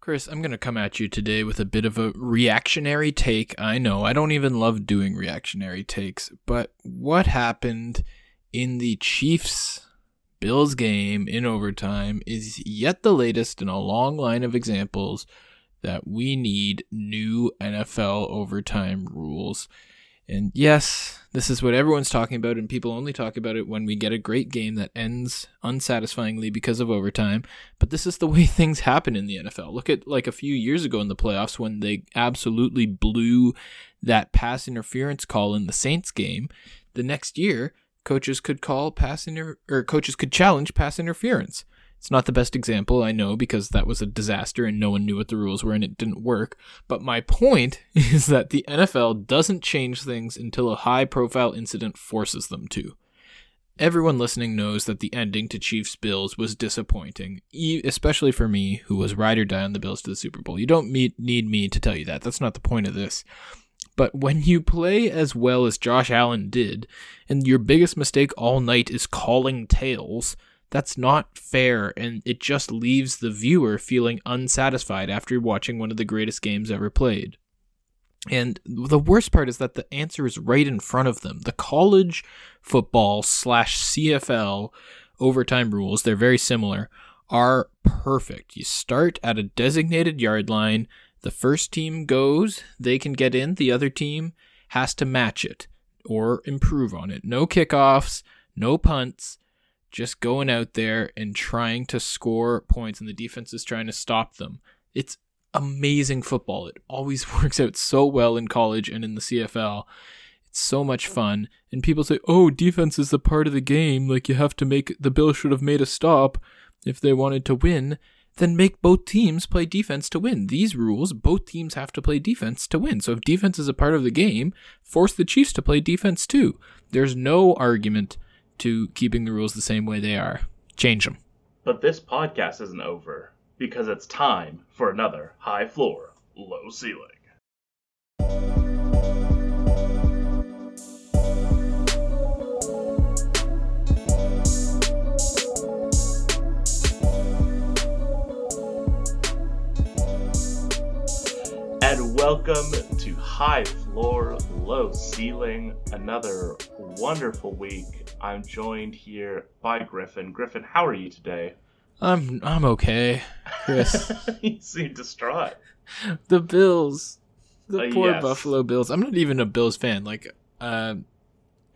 Chris, I'm going to come at you today with a bit of a reactionary take. I know, I don't even love doing reactionary takes, but what happened in the Chiefs Bills game in overtime is yet the latest in a long line of examples that we need new NFL overtime rules. And yes, this is what everyone's talking about, and people only talk about it when we get a great game that ends unsatisfyingly because of overtime. But this is the way things happen in the NFL. Look at like a few years ago in the playoffs when they absolutely blew that pass interference call in the Saints game. The next year, coaches could call pass inter- or coaches could challenge pass interference. It's not the best example, I know, because that was a disaster and no one knew what the rules were and it didn't work. But my point is that the NFL doesn't change things until a high profile incident forces them to. Everyone listening knows that the ending to Chiefs Bills was disappointing, especially for me, who was ride or die on the Bills to the Super Bowl. You don't need me to tell you that. That's not the point of this. But when you play as well as Josh Allen did, and your biggest mistake all night is calling tails, that's not fair, and it just leaves the viewer feeling unsatisfied after watching one of the greatest games ever played. And the worst part is that the answer is right in front of them. The college football slash CFL overtime rules, they're very similar, are perfect. You start at a designated yard line. The first team goes, they can get in. The other team has to match it or improve on it. No kickoffs, no punts just going out there and trying to score points, and the defense is trying to stop them. It's amazing football. It always works out so well in college and in the CFL. It's so much fun. And people say, oh, defense is the part of the game. Like, you have to make the Bills should have made a stop if they wanted to win. Then make both teams play defense to win. These rules, both teams have to play defense to win. So if defense is a part of the game, force the Chiefs to play defense too. There's no argument to keeping the rules the same way they are. Change them. But this podcast isn't over because it's time for another high floor, low ceiling. And welcome to High Floor, Low Ceiling, another wonderful week I'm joined here by Griffin. Griffin, how are you today? I'm I'm okay, Chris. you seem distraught. The Bills, the uh, poor yes. Buffalo Bills. I'm not even a Bills fan. Like, uh,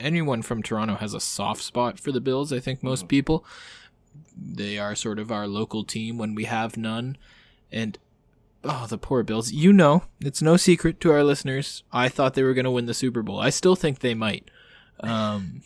anyone from Toronto has a soft spot for the Bills. I think most mm. people. They are sort of our local team when we have none, and oh, the poor Bills. You know, it's no secret to our listeners. I thought they were going to win the Super Bowl. I still think they might. Um,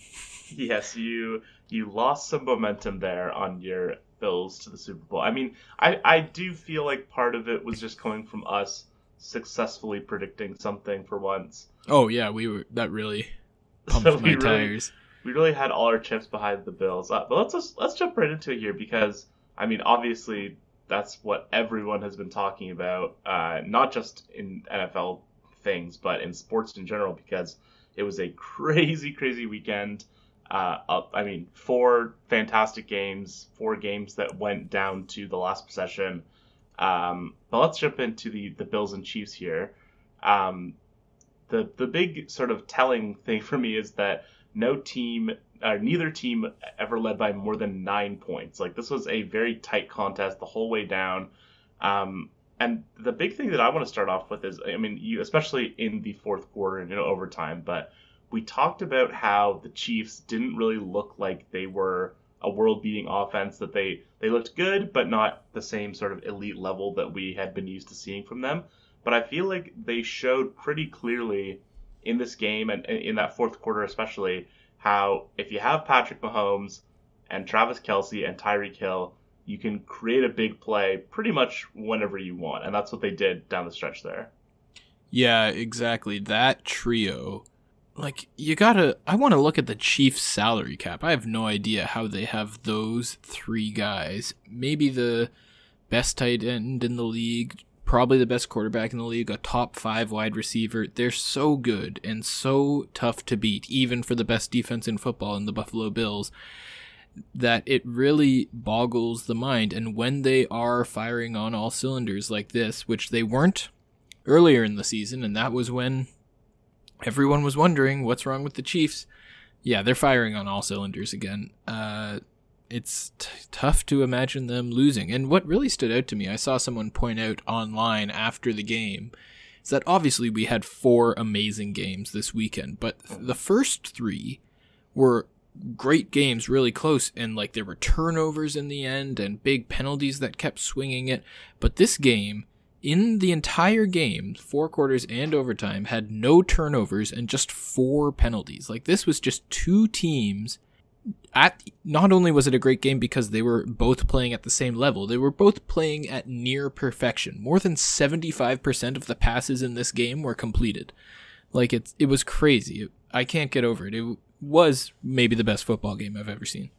yes, you you lost some momentum there on your Bills to the Super Bowl. I mean, I I do feel like part of it was just coming from us successfully predicting something for once. Oh yeah, we were that really pumped so my really, tires. We really had all our chips behind the Bills. Uh, but let's just let's jump right into it here because I mean, obviously that's what everyone has been talking about, uh, not just in NFL things, but in sports in general because it was a crazy, crazy weekend uh, up. I mean, four fantastic games, four games that went down to the last possession. Um, but let's jump into the the Bills and Chiefs here. Um, the the big sort of telling thing for me is that no team, uh, neither team ever led by more than nine points. Like this was a very tight contest the whole way down. Um, and the big thing that I want to start off with is, I mean, you especially in the fourth quarter and in overtime, but we talked about how the Chiefs didn't really look like they were a world-beating offense. That they they looked good, but not the same sort of elite level that we had been used to seeing from them. But I feel like they showed pretty clearly in this game and in that fourth quarter, especially, how if you have Patrick Mahomes and Travis Kelce and Tyreek Hill, you can create a big play pretty much whenever you want, and that's what they did down the stretch there. Yeah, exactly. That trio like you gotta i want to look at the chiefs salary cap. I have no idea how they have those three guys. Maybe the best tight end in the league probably the best quarterback in the league a top five wide receiver. They're so good and so tough to beat even for the best defense in football in the buffalo bills that it really boggles the mind. And when they are firing on all cylinders like this, which they weren't earlier in the season, and that was when everyone was wondering what's wrong with the Chiefs. Yeah, they're firing on all cylinders again. Uh, it's t- tough to imagine them losing. And what really stood out to me, I saw someone point out online after the game, is that obviously we had four amazing games this weekend, but the first three were great games, really close, and like there were turnovers in the end and big penalties that kept swinging it. But this game, in the entire game, four quarters and overtime, had no turnovers and just four penalties. Like this was just two teams at not only was it a great game because they were both playing at the same level, they were both playing at near perfection. More than 75% of the passes in this game were completed. Like it's it was crazy. I can't get over it. It was maybe the best football game I've ever seen.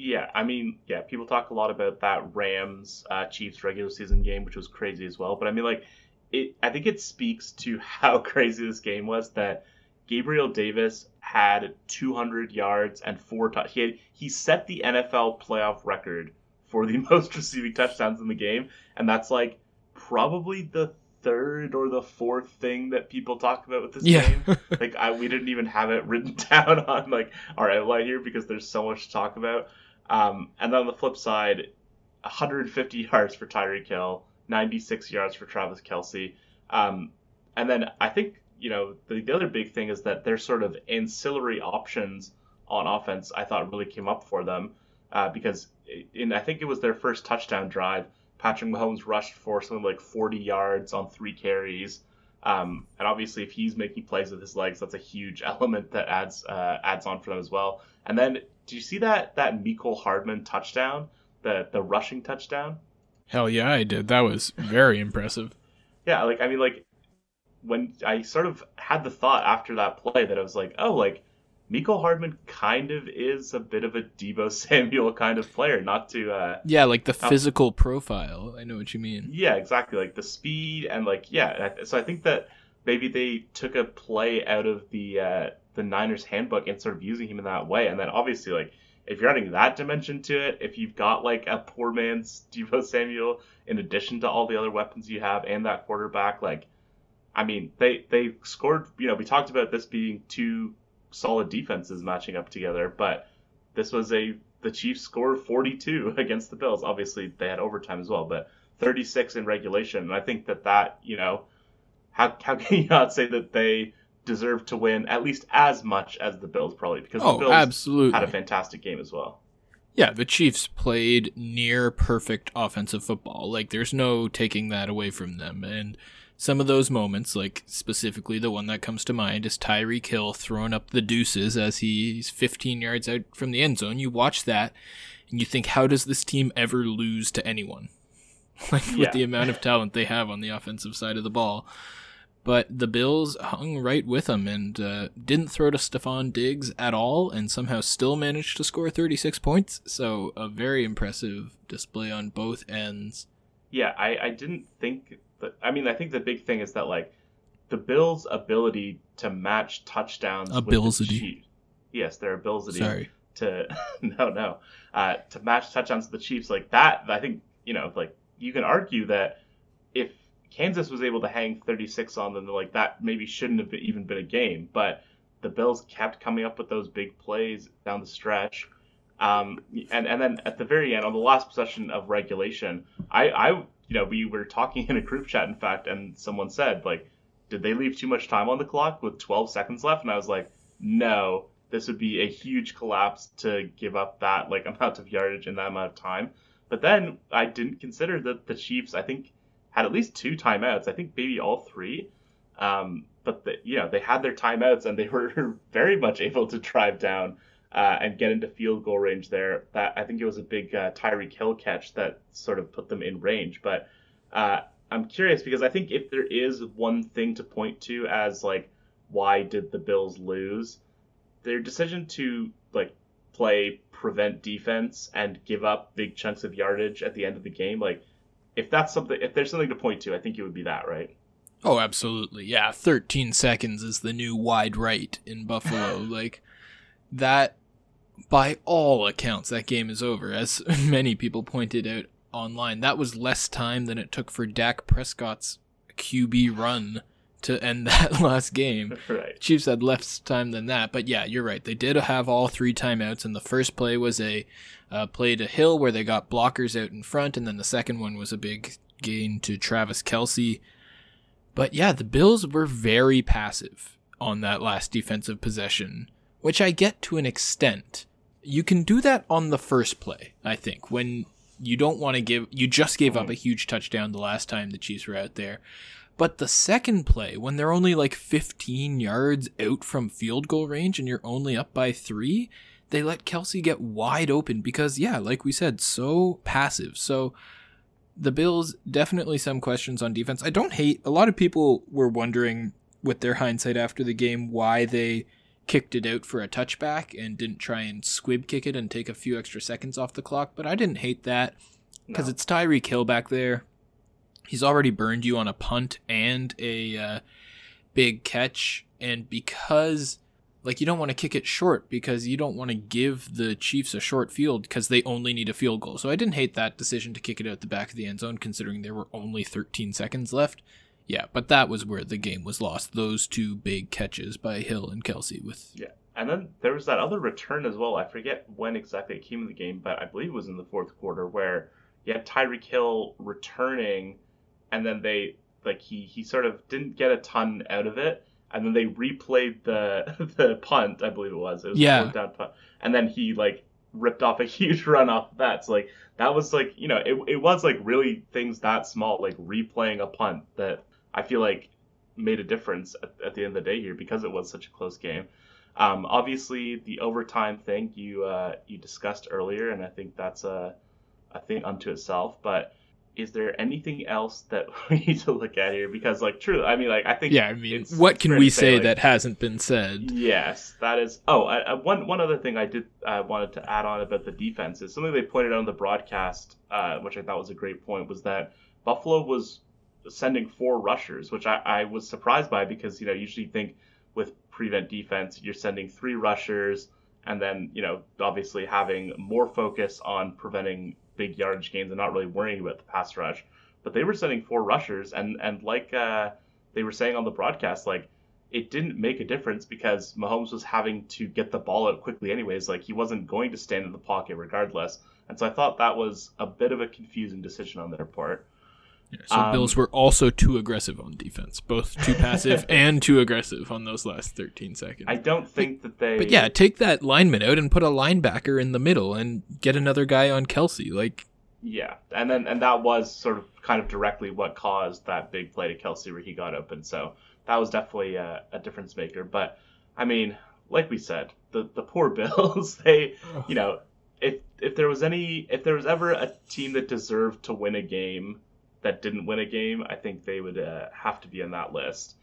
Yeah, I mean, yeah, people talk a lot about that Rams uh, Chiefs regular season game, which was crazy as well. But I mean, like, it. I think it speaks to how crazy this game was that Gabriel Davis had 200 yards and four touchdowns. He had, he set the NFL playoff record for the most receiving touchdowns in the game, and that's like probably the third or the fourth thing that people talk about with this Yeah. game. like I, we didn't even have it written down on like our outline here because there's so much to talk about. Um, and then on the flip side, 150 yards for Tyreek Hill, 96 yards for Travis Kelce. Um, and then I think you know the, the other big thing is that their sort of ancillary options on offense I thought really came up for them uh, because in I think it was their first touchdown drive. Patrick Mahomes rushed for something like 40 yards on three carries. Um, and obviously, if he's making plays with his legs, that's a huge element that adds uh, adds on for them as well. And then, do you see that that Mecole Hardman touchdown, the the rushing touchdown? Hell yeah, I did. That was very impressive. Yeah, like I mean, like when I sort of had the thought after that play that I was like, oh, like Mecole Hardman kind of is a bit of a Deebo Samuel kind of player, not to uh, Yeah, like the physical profile. I know what you mean. Yeah, exactly. Like the speed and like yeah. So I think that maybe they took a play out of the uh, the Niners handbook and sort of using him in that way. And then obviously like if you're adding that dimension to it, if you've got like a poor man's Deebo Samuel in addition to all the other weapons you have and that quarterback, like I mean they they scored. You know we talked about this being two solid defenses matching up together, but this was a the Chiefs scored 42 against the Bills. Obviously, they had overtime as well, but 36 in regulation. And I think that that, you know, how, how can you not say that they deserve to win at least as much as the Bills, probably? Because the Oh, Bills absolutely. had a fantastic game as well. Yeah, the Chiefs played near perfect offensive football. Like, there's no taking that away from them. And some of those moments, like specifically the one that comes to mind, is Tyreek Hill throwing up the deuces as he's 15 yards out from the end zone. You watch that and you think, how does this team ever lose to anyone? Like, Yeah. with the amount of talent they have on the offensive side of the ball. But the Bills hung right with them and uh, didn't throw to Stefon Diggs at all, and somehow still managed to score 36 points. So a very impressive display on both ends. Yeah, I, I didn't think that. I mean, I think the big thing is that, like, the Bills' ability to match touchdowns with the Ability. Chiefs. Yes, their ability. Sorry. to no no uh, to match touchdowns to the Chiefs like that. I think you know like you can argue that Kansas was able to hang 36 on them, like that maybe shouldn't have even been a game. But the Bills kept coming up with those big plays down the stretch. Um, and and then at the very end, on the last possession of regulation, I, I you know we were talking in a group chat, in fact, and someone said like, did they leave too much time on the clock with 12 seconds left? And I was like, no, this would be a huge collapse to give up that like amount of yardage in that amount of time. But then I didn't consider that the Chiefs, I think, had at least two timeouts. I think maybe all three. Um, but the, you know they had their timeouts and they were very much able to drive down uh, and get into field goal range there. That I think it was a big uh, Tyreek Hill catch that sort of put them in range. But uh, I'm curious because I think if there is one thing to point to as like why did the Bills lose, their decision to like play prevent defense and give up big chunks of yardage at the end of the game, like if that's something, if there's something to point to, I think it would be that, right? Oh, absolutely. Yeah, 13 seconds is the new wide right in Buffalo. like, that by all accounts, that game is over. As many people pointed out online, that was less time than it took for Dak Prescott's QB run to end that last game. Right. Chiefs had less time than that, but yeah, you're right. They did have all three timeouts, and the first play was a uh, play to Hill where they got blockers out in front, and then the second one was a big gain to Travis Kelce. But yeah, the Bills were very passive on that last defensive possession, which I get to an extent. You can do that on the first play, I think, when you don't want to give, you just gave up a huge touchdown the last time the Chiefs were out there. But the second play, when they're only like 15 yards out from field goal range and you're only up by three, they let Kelce get wide open because, yeah, like we said, so passive. So the Bills definitely some questions on defense. I don't hate, a lot of people were wondering with their hindsight after the game why they kicked it out for a touchback and didn't try and squib kick it and take a few extra seconds off the clock. But I didn't hate that because No. it's Tyreek Hill back there. He's already burned you on a punt and a uh, big catch, and because like you don't want to kick it short because you don't want to give the Chiefs a short field because they only need a field goal. So I didn't hate that decision to kick it out the back of the end zone considering there were only 13 seconds left. Yeah, but that was where the game was lost. Those two big catches by Hill and Kelce with Yeah. And then there was that other return as well. I forget when exactly it came in the game, but I believe it was in the fourth quarter where you had Tyreek Hill returning, and then they like he he sort of didn't get a ton out of it, and then they replayed the the punt. I believe it was. It was Yeah. punt, and then he like ripped off a huge run off that. So like that was like you know it it was like really things that small like replaying a punt that I feel like made a difference at, at the end of the day here because it was such a close game. Um, obviously, the overtime thing you uh, you discussed earlier, and I think that's a a thing unto itself. But is there anything else that we need to look at here? Because, like, true, I mean, like, I think Yeah, I mean, what can we say like, that hasn't been said? Yes, that is. Oh, I, I, one one other thing I did uh, wanted to add on about the defense is something they pointed out on the broadcast, uh, which I thought was a great point, was that Buffalo was sending four rushers, which I, I was surprised by because you know usually you think with prevent defense you're sending three rushers and then you know obviously having more focus on preventing big yardage gains and not really worrying about the pass rush. But they were sending four rushers, and and like uh, they were saying on the broadcast, like it didn't make a difference because Mahomes was having to get the ball out quickly anyways. Like he wasn't going to stand in the pocket regardless. And so I thought that was a bit of a confusing decision on their part. Yeah, so Um, Bills were also too aggressive on defense, both too passive and too aggressive on those last 13 seconds. I don't think that they. but yeah, take that lineman out and put a linebacker in the middle and get another guy on Kelce. Like, Yeah, and then and that was sort of kind of directly what caused that big play to Kelce where he got open. So that was definitely a, a difference maker. But I mean, like we said, the the poor Bills. They, you know, if if there was any, if there was ever a team that deserved to win a game that didn't win a game, I think they would uh, have to be on that list.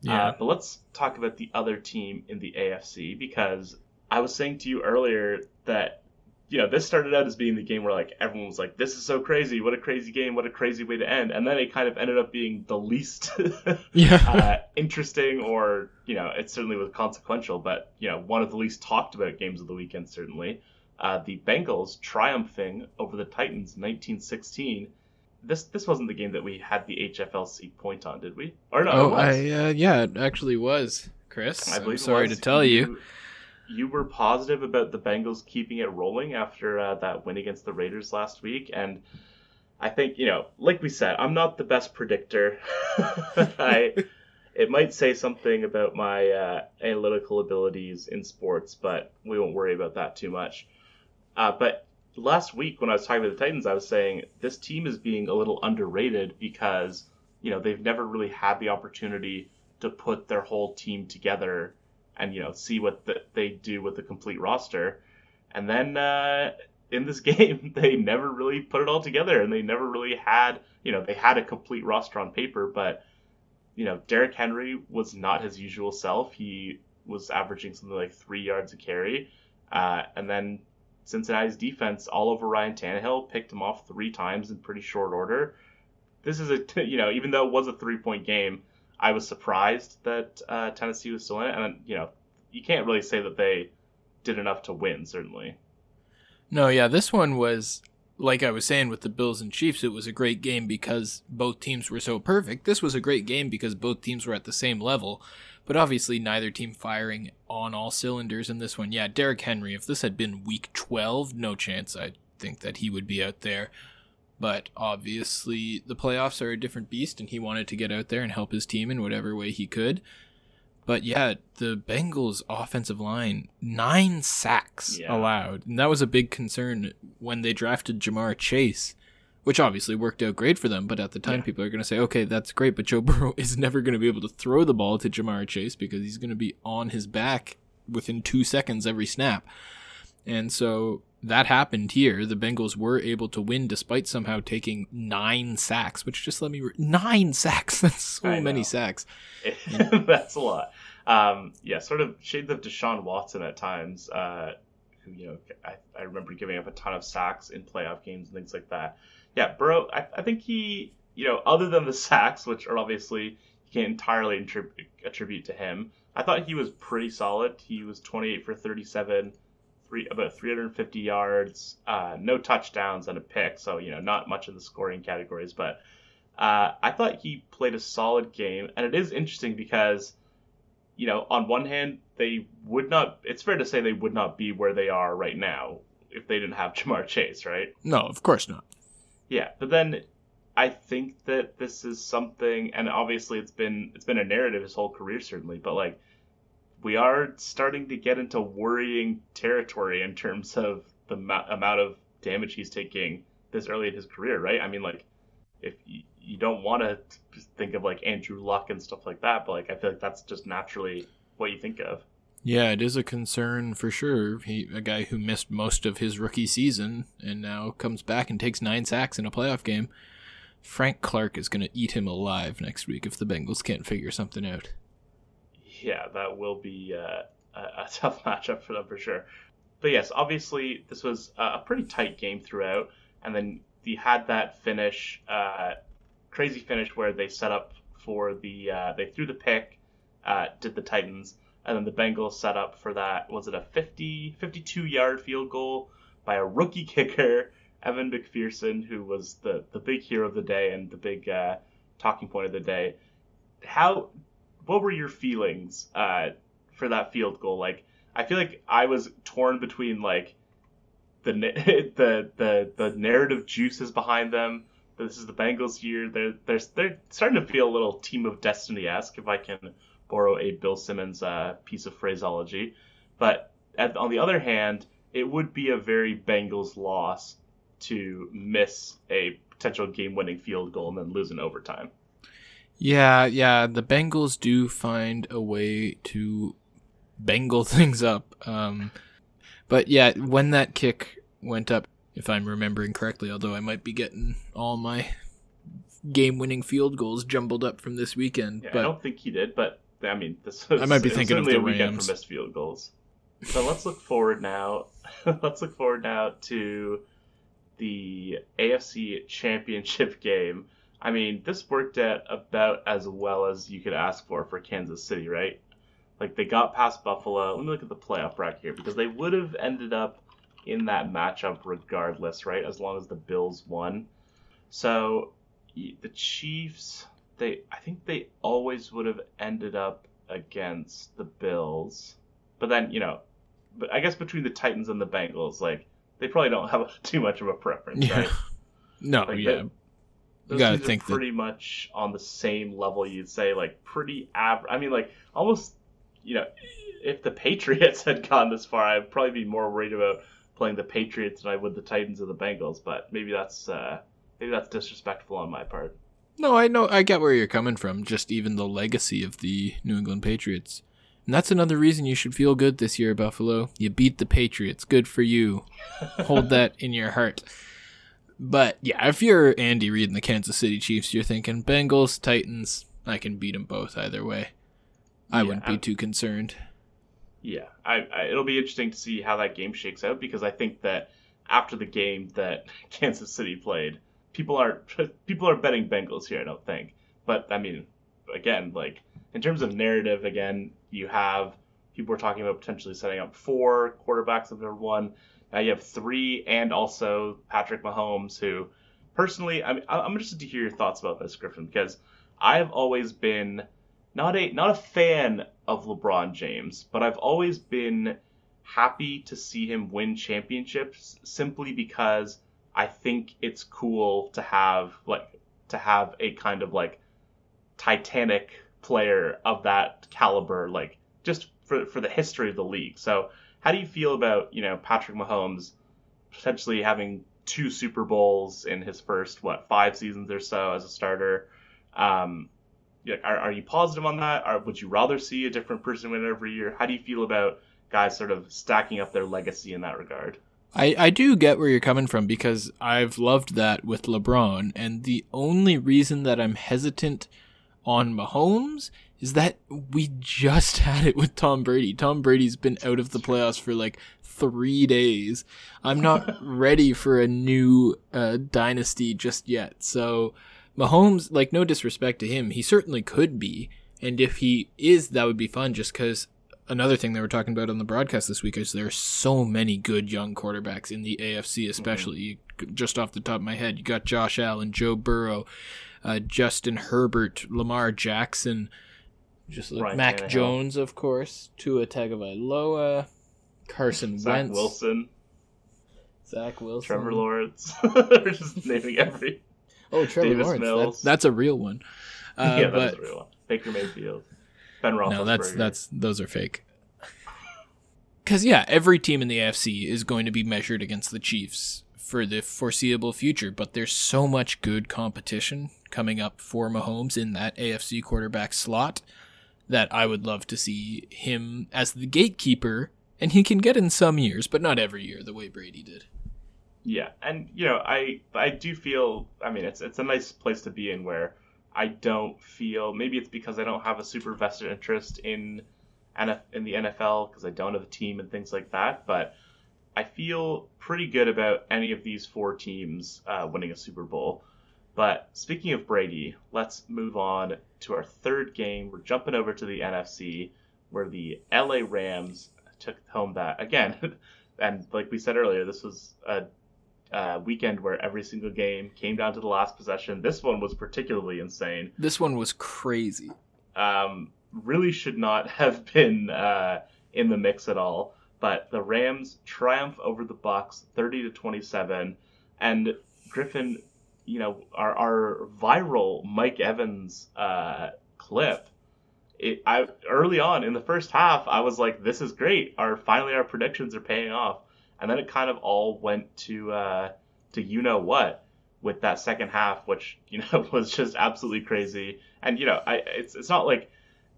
yeah. Uh, but let's talk about the other team in the AFC because I was saying to you earlier that you know this started out as being the game where like everyone was like, "This is so crazy! What a crazy game! What a crazy way to end!" And then it kind of ended up being the least yeah. uh, interesting, or you know, it certainly was consequential, but you know, one of the least talked about games of the weekend certainly. Uh, the Bengals triumphing over the Titans, 1916. This this wasn't the game that we had the HFLC point on, did we? Or no, oh. I, uh, yeah, it actually was, Chris. I I'm sorry to tell you. You were positive about the Bengals keeping it rolling after uh, that win against the Raiders last week, and I think you know, like we said, I'm not the best predictor. I it might say something about my uh, analytical abilities in sports, but we won't worry about that too much. Uh, but last week when I was talking to the Titans, I was saying this team is being a little underrated because you know they've never really had the opportunity to put their whole team together and you know see what the, they do with the complete roster. And then uh, in this game, they never really put it all together, and they never really had you know they had a complete roster on paper, but you know Derrick Henry was not his usual self. He was averaging something like three yards a carry, uh, and then Cincinnati's defense all over Ryan Tannehill picked him off three times in pretty short order. This is a you know even though it was a three point game, I was surprised that uh, Tennessee was still in it, and you know you can't really say that they did enough to win. Certainly. No, yeah, this one was like I was saying with the Bills and Chiefs. It was a great game because both teams were so perfect. This was a great game because both teams were at the same level. But obviously, neither team firing on all cylinders in this one. Yeah, Derrick Henry, if this had been week 12, no chance I think that he would be out there. But obviously, the playoffs are a different beast, and he wanted to get out there and help his team in whatever way he could. But yeah, the Bengals' offensive line, nine sacks Yeah. allowed. And that was a big concern when they drafted Ja'Marr Chase, which obviously worked out great for them. But at the time, Yeah. people are going to say, okay, that's great, but Joe Burrow is never going to be able to throw the ball to Ja'Marr Chase because he's going to be on his back within two seconds every snap. And so that happened here. The Bengals were able to win despite somehow taking nine sacks, which just let me re- nine sacks. That's so many sacks. That's a lot. Um, yeah, sort of shades of Deshaun Watson at times. Uh, who you know, I, I remember giving up a ton of sacks in playoff games and things like that. Yeah, Burrow. I, I think he, you know, other than the sacks, which are obviously you can't entirely attribute, to him. I thought he was pretty solid. He was 28 for 37, three about 350 yards, uh, no touchdowns and a pick. So you know, not much in the scoring categories, but uh, I thought he played a solid game, and it is interesting because, you know, on one hand, they would not. It's fair to say they would not be where they are right now if they didn't have Ja'Marr Chase, right? No, of course not. Yeah, but then I think that this is something, and obviously it's been it's been a narrative his whole career, certainly, but like we are starting to get into worrying territory in terms of the ma- amount of damage he's taking this early in his career, right? I mean, like if you, don't want to think of like Andrew Luck and stuff like that, but like I feel like that's just naturally what you think of. Yeah, it is a concern for sure. He, a guy who missed most of his rookie season and now comes back and takes nine sacks in a playoff game. Frank Clark is going to eat him alive next week if the Bengals can't figure something out. yeah, that will be uh, a, a tough matchup for them for sure. But yes, obviously this was a a pretty tight game throughout, and then you had that finish, uh, crazy finish where they set up for the uh, they threw the pick, uh, did the Titans, and then the Bengals set up for that. Was it a 50, 52 yard field goal by a rookie kicker, Evan McPherson, who was the the big hero of the day and the big uh, talking point of the day. How what were your feelings uh, for that field goal? Like, I feel like I was torn between like the the the the narrative juices behind them. This is the Bengals year. They're they're they're starting to feel a little team of destiny esque, if I can borrow a Bill Simmons uh, piece of phraseology. But at, on the other hand, it would be a very Bengals loss to miss a potential game-winning field goal and then lose in overtime. Yeah, yeah, the Bengals do find a way to bangle things up. Um, but yeah, when that kick went up, if I'm remembering correctly, although I might be getting all my game-winning field goals jumbled up from this weekend, Yeah, I don't think he did, but I mean, this was, I might be thinking of the a weekend Rams. for missed field goals. So let's look forward now. let's look forward now to the AFC Championship game. I mean, this worked out about as well as you could ask for for Kansas City, right? Like they got past Buffalo. Let me look at the playoff bracket here because they would have ended up in that matchup regardless, right? As long as the Bills won. So the Chiefs, they I think they always would have ended up against the Bills. But then, you know, but I guess between the Titans and the Bengals, like they probably don't have too much of a preference, Yeah. right? no, Like, yeah, the- You gotta think are that- pretty much on the same level. You'd say like pretty average. I mean, like almost. You know, if the Patriots had gone this far, I'd probably be more worried about playing the Patriots than I would the Titans or the Bengals. But maybe that's uh, maybe that's disrespectful on my part. No, I know. I get where you're coming from. Just even the legacy of the New England Patriots. And that's another reason you should feel good this year, Buffalo. You beat the Patriots. Good for you. Hold that in your heart. But yeah, if you're Andy Reid and the Kansas City Chiefs, you're thinking Bengals, Titans. I can beat them both either way. I Yeah, wouldn't be I'm- too concerned. Yeah, I, I, it'll be interesting to see how that game shakes out because I think that after the game that Kansas City played, people are people are betting Bengals here. I don't think, but I mean, again, like in terms of narrative, again, you have people were talking about potentially setting up four quarterbacks of number one. Now you have three, and also Patrick Mahomes, who personally, I mean, I'm interested to hear your thoughts about this, Griffin, because I've always been not a not a fan of LeBron James, but I've always been happy to see him win championships simply because I think it's cool to have like to have a kind of like Titanic player of that caliber, like just for for the history of the league. So, how do you feel about you know Patrick Mahomes potentially having two Super Bowls in his first what five seasons or so as a starter? Um, are, are you positive on that? Or would you rather see a different person win every year? How do you feel about guys sort of stacking up their legacy in that regard? I, I do get where you're coming from because I've loved that with LeBron, and the only reason that I'm hesitant on Mahomes is that we just had it with Tom Brady. Tom Brady's been out of the playoffs for like three days. I'm not ready for a new uh, dynasty just yet. So Mahomes, like, no disrespect to him, he certainly could be. And if he is, that would be fun just because another thing they were talking about on the broadcast this week is there are so many good young quarterbacks in the AFC, especially mm-hmm. just off the top of my head. You got Josh Allen, Joe Burrow, uh, Justin Herbert, Lamar Jackson, just like Mac Tannehill. Jones, of course, Tua Tagovailoa, Carson Zach Wentz, Wilson, Zach Wilson, Trevor Lawrence. We're just naming every. Oh, Trevor Davis Lawrence. That's, that's, a real one. Uh, yeah, that's a real one. Baker Mayfield. Ben Roethlisberger. No, that's that's those are fake. Because yeah, every team in the AFC is going to be measured against the Chiefs for the foreseeable future, but there's so much good competition coming up for Mahomes in that AFC quarterback slot that I would love to see him as the gatekeeper, and he can get in some years, but not every year the way Brady did. Yeah, and you know, I I do feel I mean it's it's a nice place to be in where I don't feel maybe it's because I don't have a super vested interest in in the NFL because I don't have a team and things like that, but I feel pretty good about any of these four teams uh, winning a Super Bowl. But speaking of Brady, let's move on to our third game. We're jumping over to the NFC where the LA Rams took home that again. and like we said earlier, this was a uh, weekend where every single game came down to the last possession. This one was particularly insane. This one was crazy. Um, really should not have been uh, in the mix at all. But the Rams triumph over the Bucks, thirty to twenty-seven, and Griffin, you know, our our viral Mike Evans uh, clip. It, I early on in the first half, I was like, "This is great. Our finally our predictions are paying off." And then it kind of all went to uh, to you know what with that second half, which you know was just absolutely crazy. And you know, I it's it's not like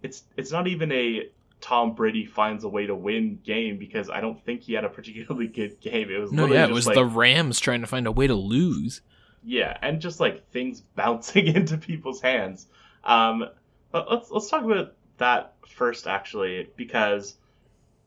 it's it's not even a Tom Brady finds a way to win game because I don't think he had a particularly good game. It was no, yeah, it was like, the Rams trying to find a way to lose. Yeah, and just like things bouncing into people's hands. Um, but let's let's talk about that first actually because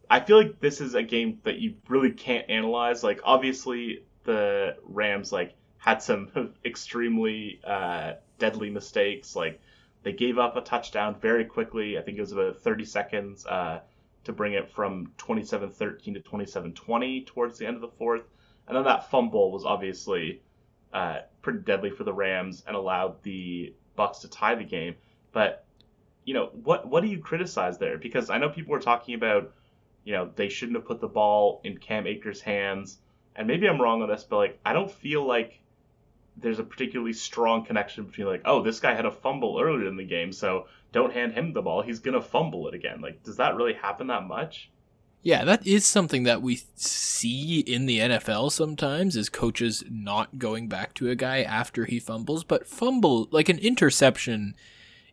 I feel like this is a game that you really can't analyze. Like obviously the Rams like had some extremely uh, deadly mistakes. Like they gave up a touchdown very quickly. I think it was about 30 seconds uh, to bring it from 27-13 to 27-20 towards the end of the fourth. And then that fumble was obviously uh, pretty deadly for the Rams and allowed the Bucks to tie the game. But you know what? What do you criticize there? Because I know people were talking about you know, they shouldn't have put the ball in Cam Akers' hands. And maybe I'm wrong on this, but like I don't feel like there's a particularly strong connection between like, oh, this guy had a fumble earlier in the game, so don't hand him the ball. He's gonna fumble it again. Like, does that really happen that much? Yeah, that is something that we see in the NFL sometimes is coaches not going back to a guy after he fumbles, but fumble like an interception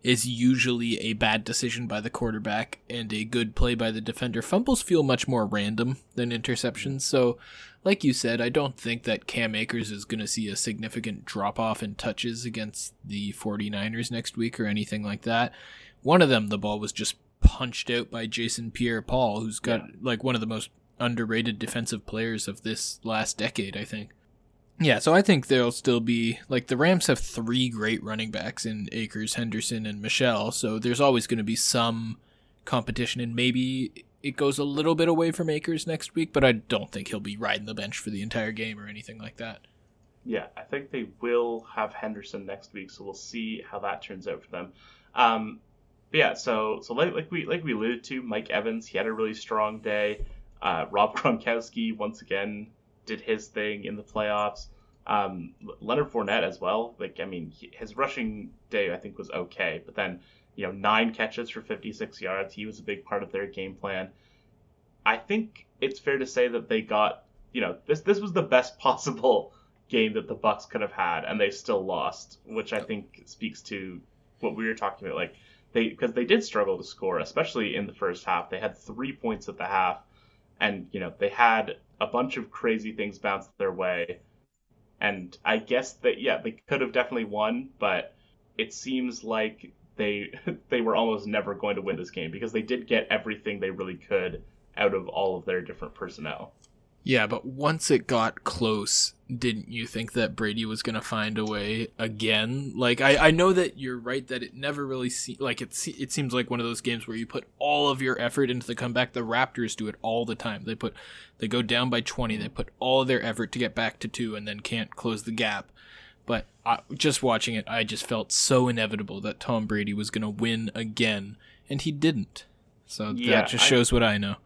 is usually a bad decision by the quarterback and a good play by the defender. Fumbles feel much more random than interceptions. So, like you said, I don't think that Cam Akers is going to see a significant drop off in touches against the 49ers next week or anything like that. One of them, the ball was just punched out by Jason Pierre Paul, who's got yeah. like one of the most underrated defensive players of this last decade, I think. Yeah, so I think there'll still be like the Rams have three great running backs in Akers, Henderson, and Michel. So there's always going to be some competition, and maybe it goes a little bit away from Akers next week, but I don't think he'll be riding the bench for the entire game or anything like that. Yeah, I think they will have Henderson next week, so we'll see how that turns out for them. Um, yeah, so so like, like we like we alluded to, Mike Evans he had a really strong day. Uh, Rob Gronkowski once again did his thing in the playoffs. Um, Leonard Fournette as well. Like I mean, his rushing day I think was okay, but then you know nine catches for 56 yards. He was a big part of their game plan. I think it's fair to say that they got you know this this was the best possible game that the Bucks could have had, and they still lost, which I think speaks to what we were talking about. Like they because they did struggle to score, especially in the first half. They had three points at the half, and you know they had a bunch of crazy things bounced their way. And I guess that yeah, they could have definitely won, but it seems like they they were almost never going to win this game because they did get everything they really could out of all of their different personnel. Yeah, but once it got close, didn't you think that Brady was going to find a way again? Like I, I know that you're right that it never really se- like it se- it seems like one of those games where you put all of your effort into the comeback. The Raptors do it all the time. They put they go down by 20, they put all of their effort to get back to 2 and then can't close the gap. But I, just watching it, I just felt so inevitable that Tom Brady was going to win again and he didn't. So yeah, that just shows I, what I know.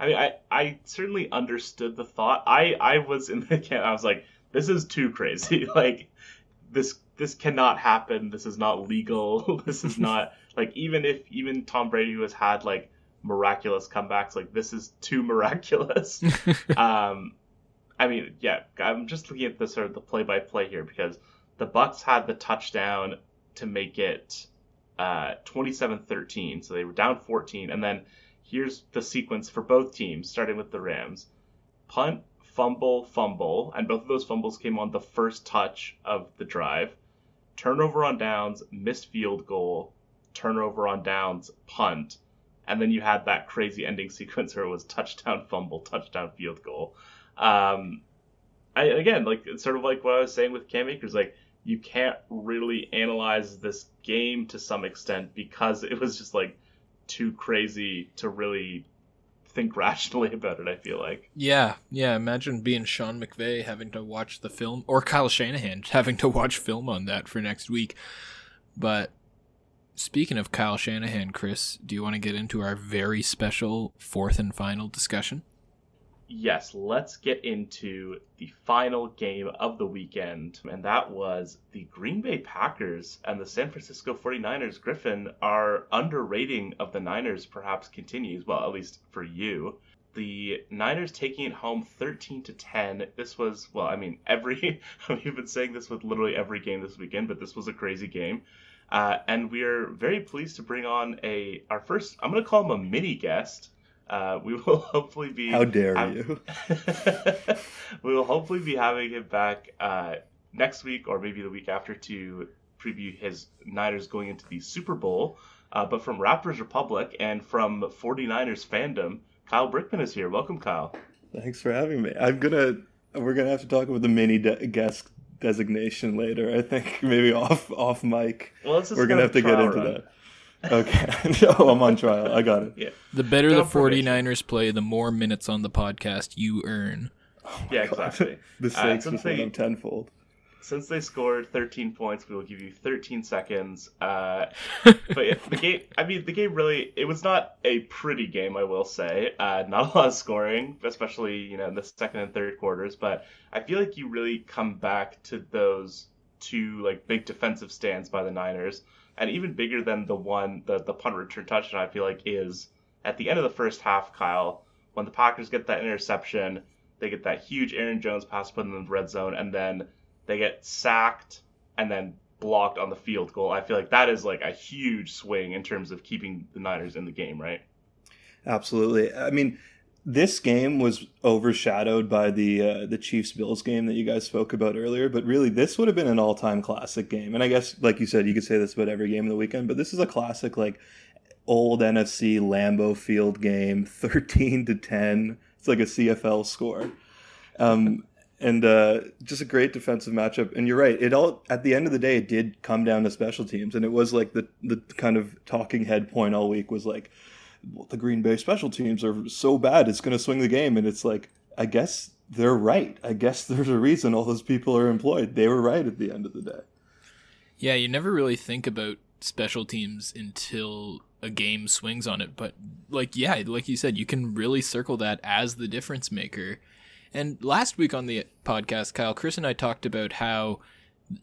I mean, I, I certainly understood the thought. I, I was in the camp. I was like, this is too crazy. like, this this cannot happen. This is not legal. this is not like even if even Tom Brady who has had like miraculous comebacks, like this is too miraculous. um, I mean, yeah, I'm just looking at the sort of the play by play here because the Bucks had the touchdown to make it uh, 27-13, so they were down 14, and then here's the sequence for both teams, starting with the Rams punt, fumble, fumble, and both of those fumbles came on the first touch of the drive. Turnover on downs, missed field goal, turnover on downs, punt, and then you had that crazy ending sequence where it was touchdown, fumble, touchdown, field goal. Um, I, again, like it's sort of like what I was saying with Cam Akers, like you can't really analyze this game to some extent because it was just like too crazy to really think rationally about it. I feel like. Yeah, yeah. Imagine being Sean McVay having to watch the film, or Kyle Shanahan having to watch film on that for next week. But speaking of Kyle Shanahan, Chris, do you want to get into our very special fourth and final discussion? Yes, let's get into the final game of the weekend. And that was the Green Bay Packers and the San Francisco 49ers. Griffin, our underrating of the Niners perhaps continues. Well, at least for you. The Niners taking it home 13 to 10. This was, well, I mean, every, we've been saying this with literally every game this weekend, but this was a crazy game. Uh, and we are very pleased to bring on a our first. I'm going to call him a mini guest. Uh, we will hopefully be. How dare have, you? we will hopefully be having him back uh, next week or maybe the week after to preview his Niners going into the Super Bowl. Uh, but from Raptors Republic and from 49ers fandom, Kyle Brickman is here. Welcome, Kyle. Thanks for having me. I'm gonna. We're gonna have to talk about the mini de- guest designation later. I think maybe off off mic. Well, we're gonna have to get into run. that. Okay. no, I'm on trial. I got it. Yeah. The better the 49ers play, the more minutes on the podcast you earn. Oh yeah, God. exactly. the stakes uh, they, tenfold. Since they scored 13 points, we will give you 13 seconds. Uh, but yeah, the game, I mean, the game really, it was not a pretty game, I will say. Uh, not a lot of scoring, especially, you know, in the second and third quarters. But I feel like you really come back to those two, like, big defensive stands by the Niners and even bigger than the one the the punt return touchdown. I feel like is at the end of the first half, Kyle, when the Packers get that interception, they get that huge Aaron Jones pass put in the red zone, and then they get sacked and then blocked on the field goal. I feel like that is like a huge swing in terms of keeping the Niners in the game, right? Absolutely. I mean, this game was overshadowed by the uh, the Chiefs Bills game that you guys spoke about earlier, but really this would have been an all time classic game. And I guess, like you said, you could say this about every game of the weekend, but this is a classic like old NFC Lambeau Field game, thirteen to ten. It's like a CFL score, um, and uh, just a great defensive matchup. And you're right; it all at the end of the day, it did come down to special teams, and it was like the the kind of talking head point all week was like the Green Bay special teams are so bad it's going to swing the game, and it's like I guess they're right. I guess there's a reason all those people are employed. They were right at the end of the day. Yeah, you never really think about special teams until a game swings on it. But like, yeah, like you said, you can really circle that as the difference maker. And last week on the podcast, Kyle, Chris and I talked about how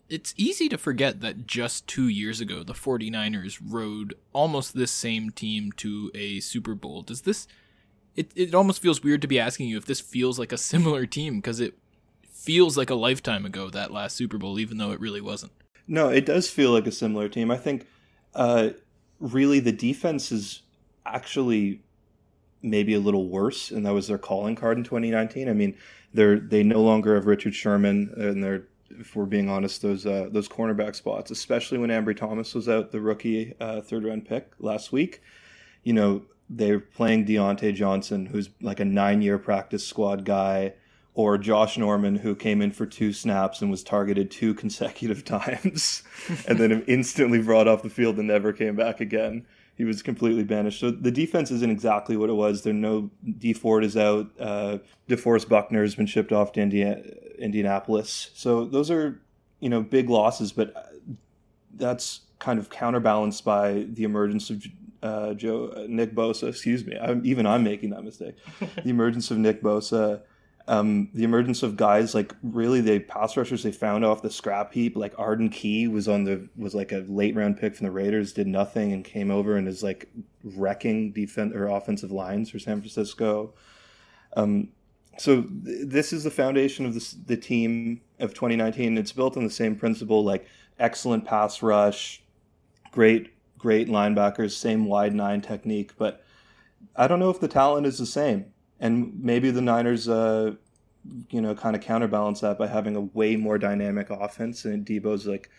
it's easy to forget that just two years ago, the 49ers rode almost this same team to a Super Bowl. Does this, it, it almost feels weird to be asking you if this feels like a similar team because it feels like a lifetime ago, that last Super Bowl, even though it really wasn't. No, it does feel like a similar team. I think uh, really the defense is actually maybe a little worse, and that was their calling card in 2019. I mean, they're they no longer have Richard Sherman, and they're if we're being honest, those uh, those cornerback spots, especially when Ambry Thomas was out, the rookie uh, third round pick last week. You know, they're playing Dontae Johnson, who's like a nine year practice squad guy or Josh Norman, who came in for two snaps and was targeted two consecutive times, and then instantly brought off the field and never came back again. He was completely banished. So the defense isn't exactly what it was. There no Dee Ford is out. Uh, DeForest Buckner has been shipped off to India, Indianapolis. So those are you know big losses, but that's kind of counterbalanced by the emergence of uh, Joe Nick Bosa. Excuse me, I'm, even I'm making that mistake. the emergence of Nick Bosa um, the emergence of guys like really the pass rushers they found off the scrap heap, like Arden Key was on the was like a late round pick from the Raiders, did nothing and came over and is like wrecking defense or offensive lines for San Francisco. Um, so th- this is the foundation of this, the team of 2019. It's built on the same principle, like excellent pass rush, great great linebackers, same wide nine technique, but I don't know if the talent is the same and maybe the Niners, uh, you know, kind of counterbalance that by having a way more dynamic offense. And Deebo's like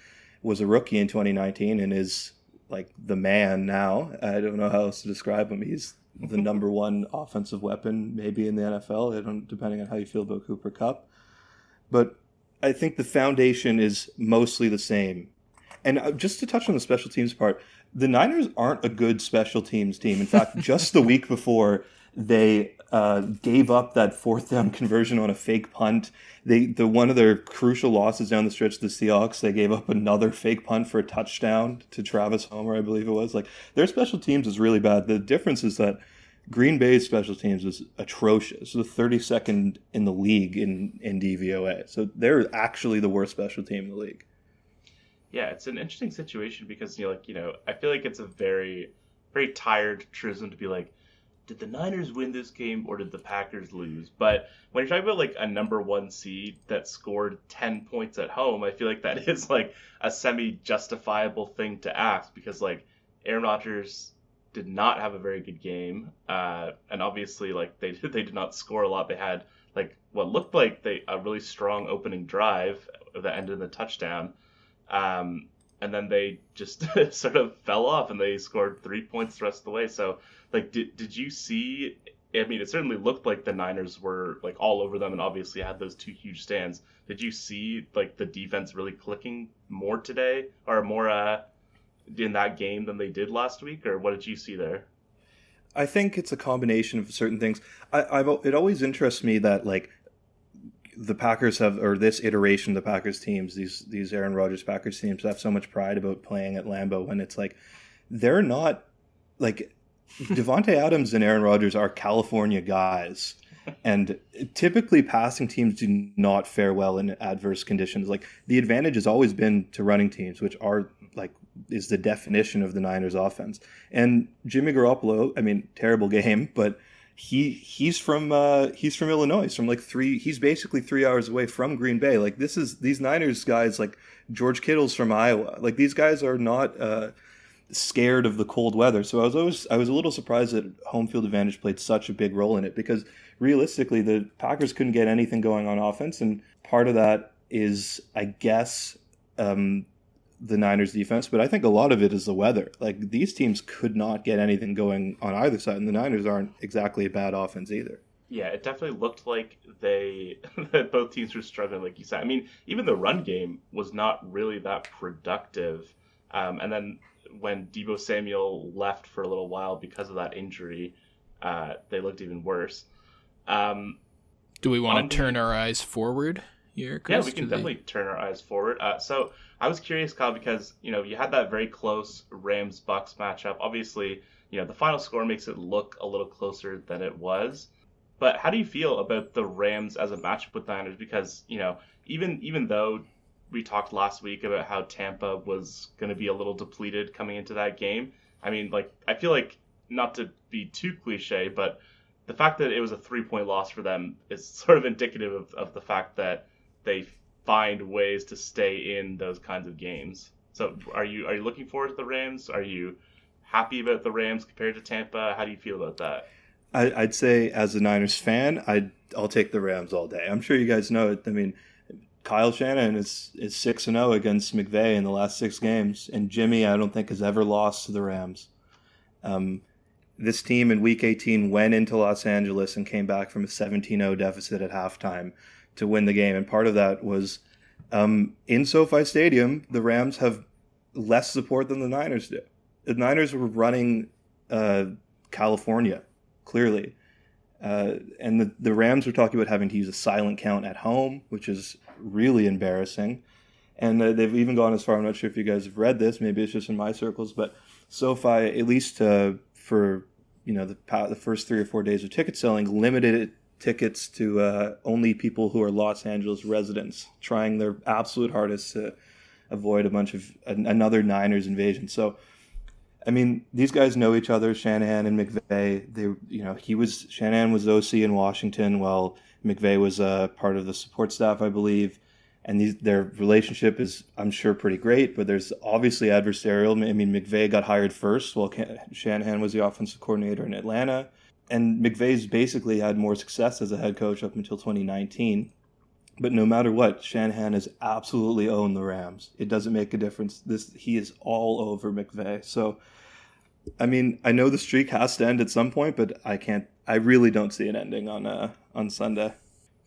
was a rookie in 2019 and is like the man now. I don't know how else to describe him. He's the number one offensive weapon maybe in the NFL. I don't, depending on how you feel about Cooper Kupp, but I think the foundation is mostly the same. And uh, just to touch on the special teams part, the Niners aren't a good special teams team. In fact, just the week before they uh, gave up that fourth down conversion on a fake punt. They the one of their crucial losses down the stretch the Seahawks. They gave up another fake punt for a touchdown to Travis Homer, I believe it was. Like their special teams is really bad. The difference is that Green Bay's special teams is atrocious. The 32nd in the league in in DVOA. So they're actually the worst special team in the league. Yeah, it's an interesting situation because you know, like you know, I feel like it's a very, very tired truism to be like, did the Niners win this game or did the Packers lose? But when you're talking about like a number one seed that scored 10 points at home, I feel like that is like a semi justifiable thing to ask because like Aaron Rodgers did not have a very good game. Uh, and obviously like they, they did not score a lot. They had like what looked like they a really strong opening drive that ended in a touchdown. Um, and then they just sort of fell off and they scored three points the rest of the way. So like did did you see I mean, it certainly looked like the Niners were like all over them, and obviously had those two huge stands. Did you see like the defense really clicking more today, or more uh, in that game than they did last week, or what did you see there? I think it's a combination of certain things. I, I've it always interests me that like the Packers have, or this iteration of the Packers teams, these these Aaron Rodgers Packers teams have so much pride about playing at Lambeau when it's like they're not like Davante Adams and Aaron Rodgers are California guys. And typically, passing teams do not fare well in adverse conditions. Like the advantage has always been to running teams, which are like is the definition of the Niners' offense. And Jimmy Garoppolo, I mean, terrible game, but he he's from uh, he's from Illinois. He's from like three. He's basically three hours away from Green Bay. Like this is these Niners guys. Like George Kittle's from Iowa. Like these guys are not. Uh, scared of the cold weather. So I was always I was a little surprised that home field advantage played such a big role in it because realistically the Packers couldn't get anything going on offense, and part of that is I guess um, the Niners defense, but I think a lot of it is the weather. Like these teams could not get anything going on either side, and the Niners aren't exactly a bad offense either. Yeah, it definitely looked like they that both teams were struggling, like you said. I mean, even the run game was not really that productive. Um, and then when Deebo Samuel left for a little while because of that injury, uh, they looked even worse. Um, Do we want to turn our eyes forward here? Chris, yeah, we can definitely turn our eyes forward. Uh, so I was curious, Kyle, because you know you had that very close Rams Bucks matchup. Obviously, you know the final score makes it look a little closer than it was. But how do you feel about the Rams as a matchup with Niners? Because you know even even though we talked last week about how Tampa was going to be a little depleted coming into that game. I mean, like I feel like not to be too cliche, but the fact that it was a three point loss for them is sort of indicative of, of the fact that they find ways to stay in those kinds of games. So are you are you looking forward to the Rams? Are you happy about the Rams compared to Tampa? How do you feel about that? I, I'd say as a Niners fan, I'd I'll take the Rams all day. I'm sure you guys know it. I mean, Kyle Shanahan is is six and zero oh against McVay in the last six games, and Jimmy I don't think has ever lost to the Rams. Um, this team in Week 18 went into Los Angeles and came back from a 17-0 deficit at halftime to win the game, and part of that was um, in SoFi Stadium. The Rams have less support than the Niners do. The Niners were running uh, California clearly. Uh, and the, the Rams were talking about having to use a silent count at home, which is really embarrassing. And uh, they've even gone as far. I'm not sure if you guys have read this. Maybe it's just in my circles, but SoFi, at least uh, for you know the the first three or four days of ticket selling, limited tickets to uh, only people who are Los Angeles residents, trying their absolute hardest to avoid a bunch of another Niners invasion. So I mean, these guys know each other, Shanahan and McVay. They, you know, he was Shanahan was OC in Washington, while McVay was uh, part of the support staff, I believe. And these, their relationship is, I'm sure, pretty great. But there's obviously adversarial. I mean, McVay got hired first, while Shanahan was the offensive coordinator in Atlanta. And McVay's basically had more success as a head coach up until 2019. But no matter what, Shanahan has absolutely owned the Rams. It doesn't make a difference. This he is all over McVay. So, I mean, I know the streak has to end at some point, but I can't. I really don't see an ending on uh, on Sunday.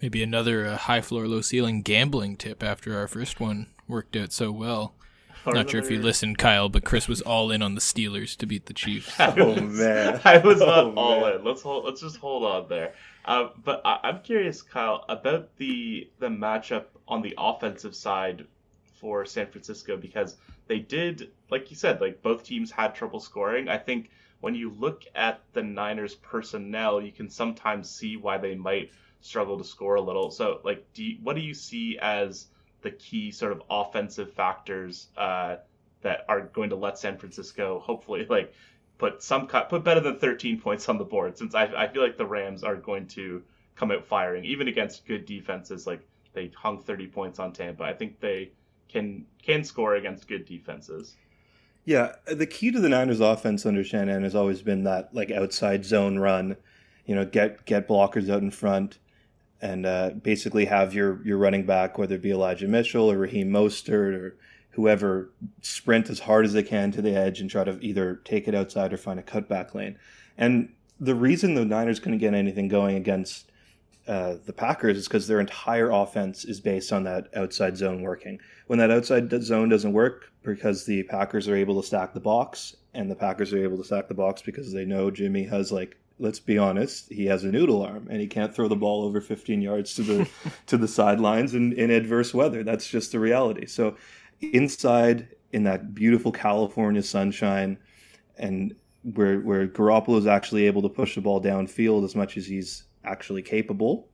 Maybe another uh, high floor, low ceiling gambling tip after our first one worked out so well. Or Not sure if you listened, Kyle, but Chris was all in on the Steelers to beat the Chiefs. oh man, I was not oh, all man. in. Let's hold. Let's just hold on there. Uh, but I, am curious, Kyle, about the the matchup on the offensive side for San Francisco because they did, like you said, like both teams had trouble scoring. I think when you look at the Niners personnel, you can sometimes see why they might struggle to score a little. So, like, do you, what do you see as the key sort of offensive factors uh, that are going to let San Francisco hopefully like put some cut put better than 13 points on the board since I, I feel like the Rams are going to come out firing even against good defenses like they hung 30 points on Tampa. I think they can can score against good defenses. Yeah, the key to the Niners offense under Shanahan has always been that like outside zone run, you know, get get blockers out in front and uh, basically have your your running back whether it be Elijah Mitchell or Raheem Mostert or whoever sprint as hard as they can to the edge and try to either take it outside or find a cutback lane. And the reason the Niners couldn't get anything going against uh, the Packers is because their entire offense is based on that outside zone working. When that outside zone doesn't work, because the Packers are able to stack the box, and the Packers are able to stack the box because they know Jimmy has like let's be honest, he has a noodle arm and he can't throw the ball over 15 yards to the to the sidelines in, in adverse weather. That's just the reality. So inside in that beautiful California sunshine, and where where Garoppolo is actually able to push the ball downfield as much as he's actually capable.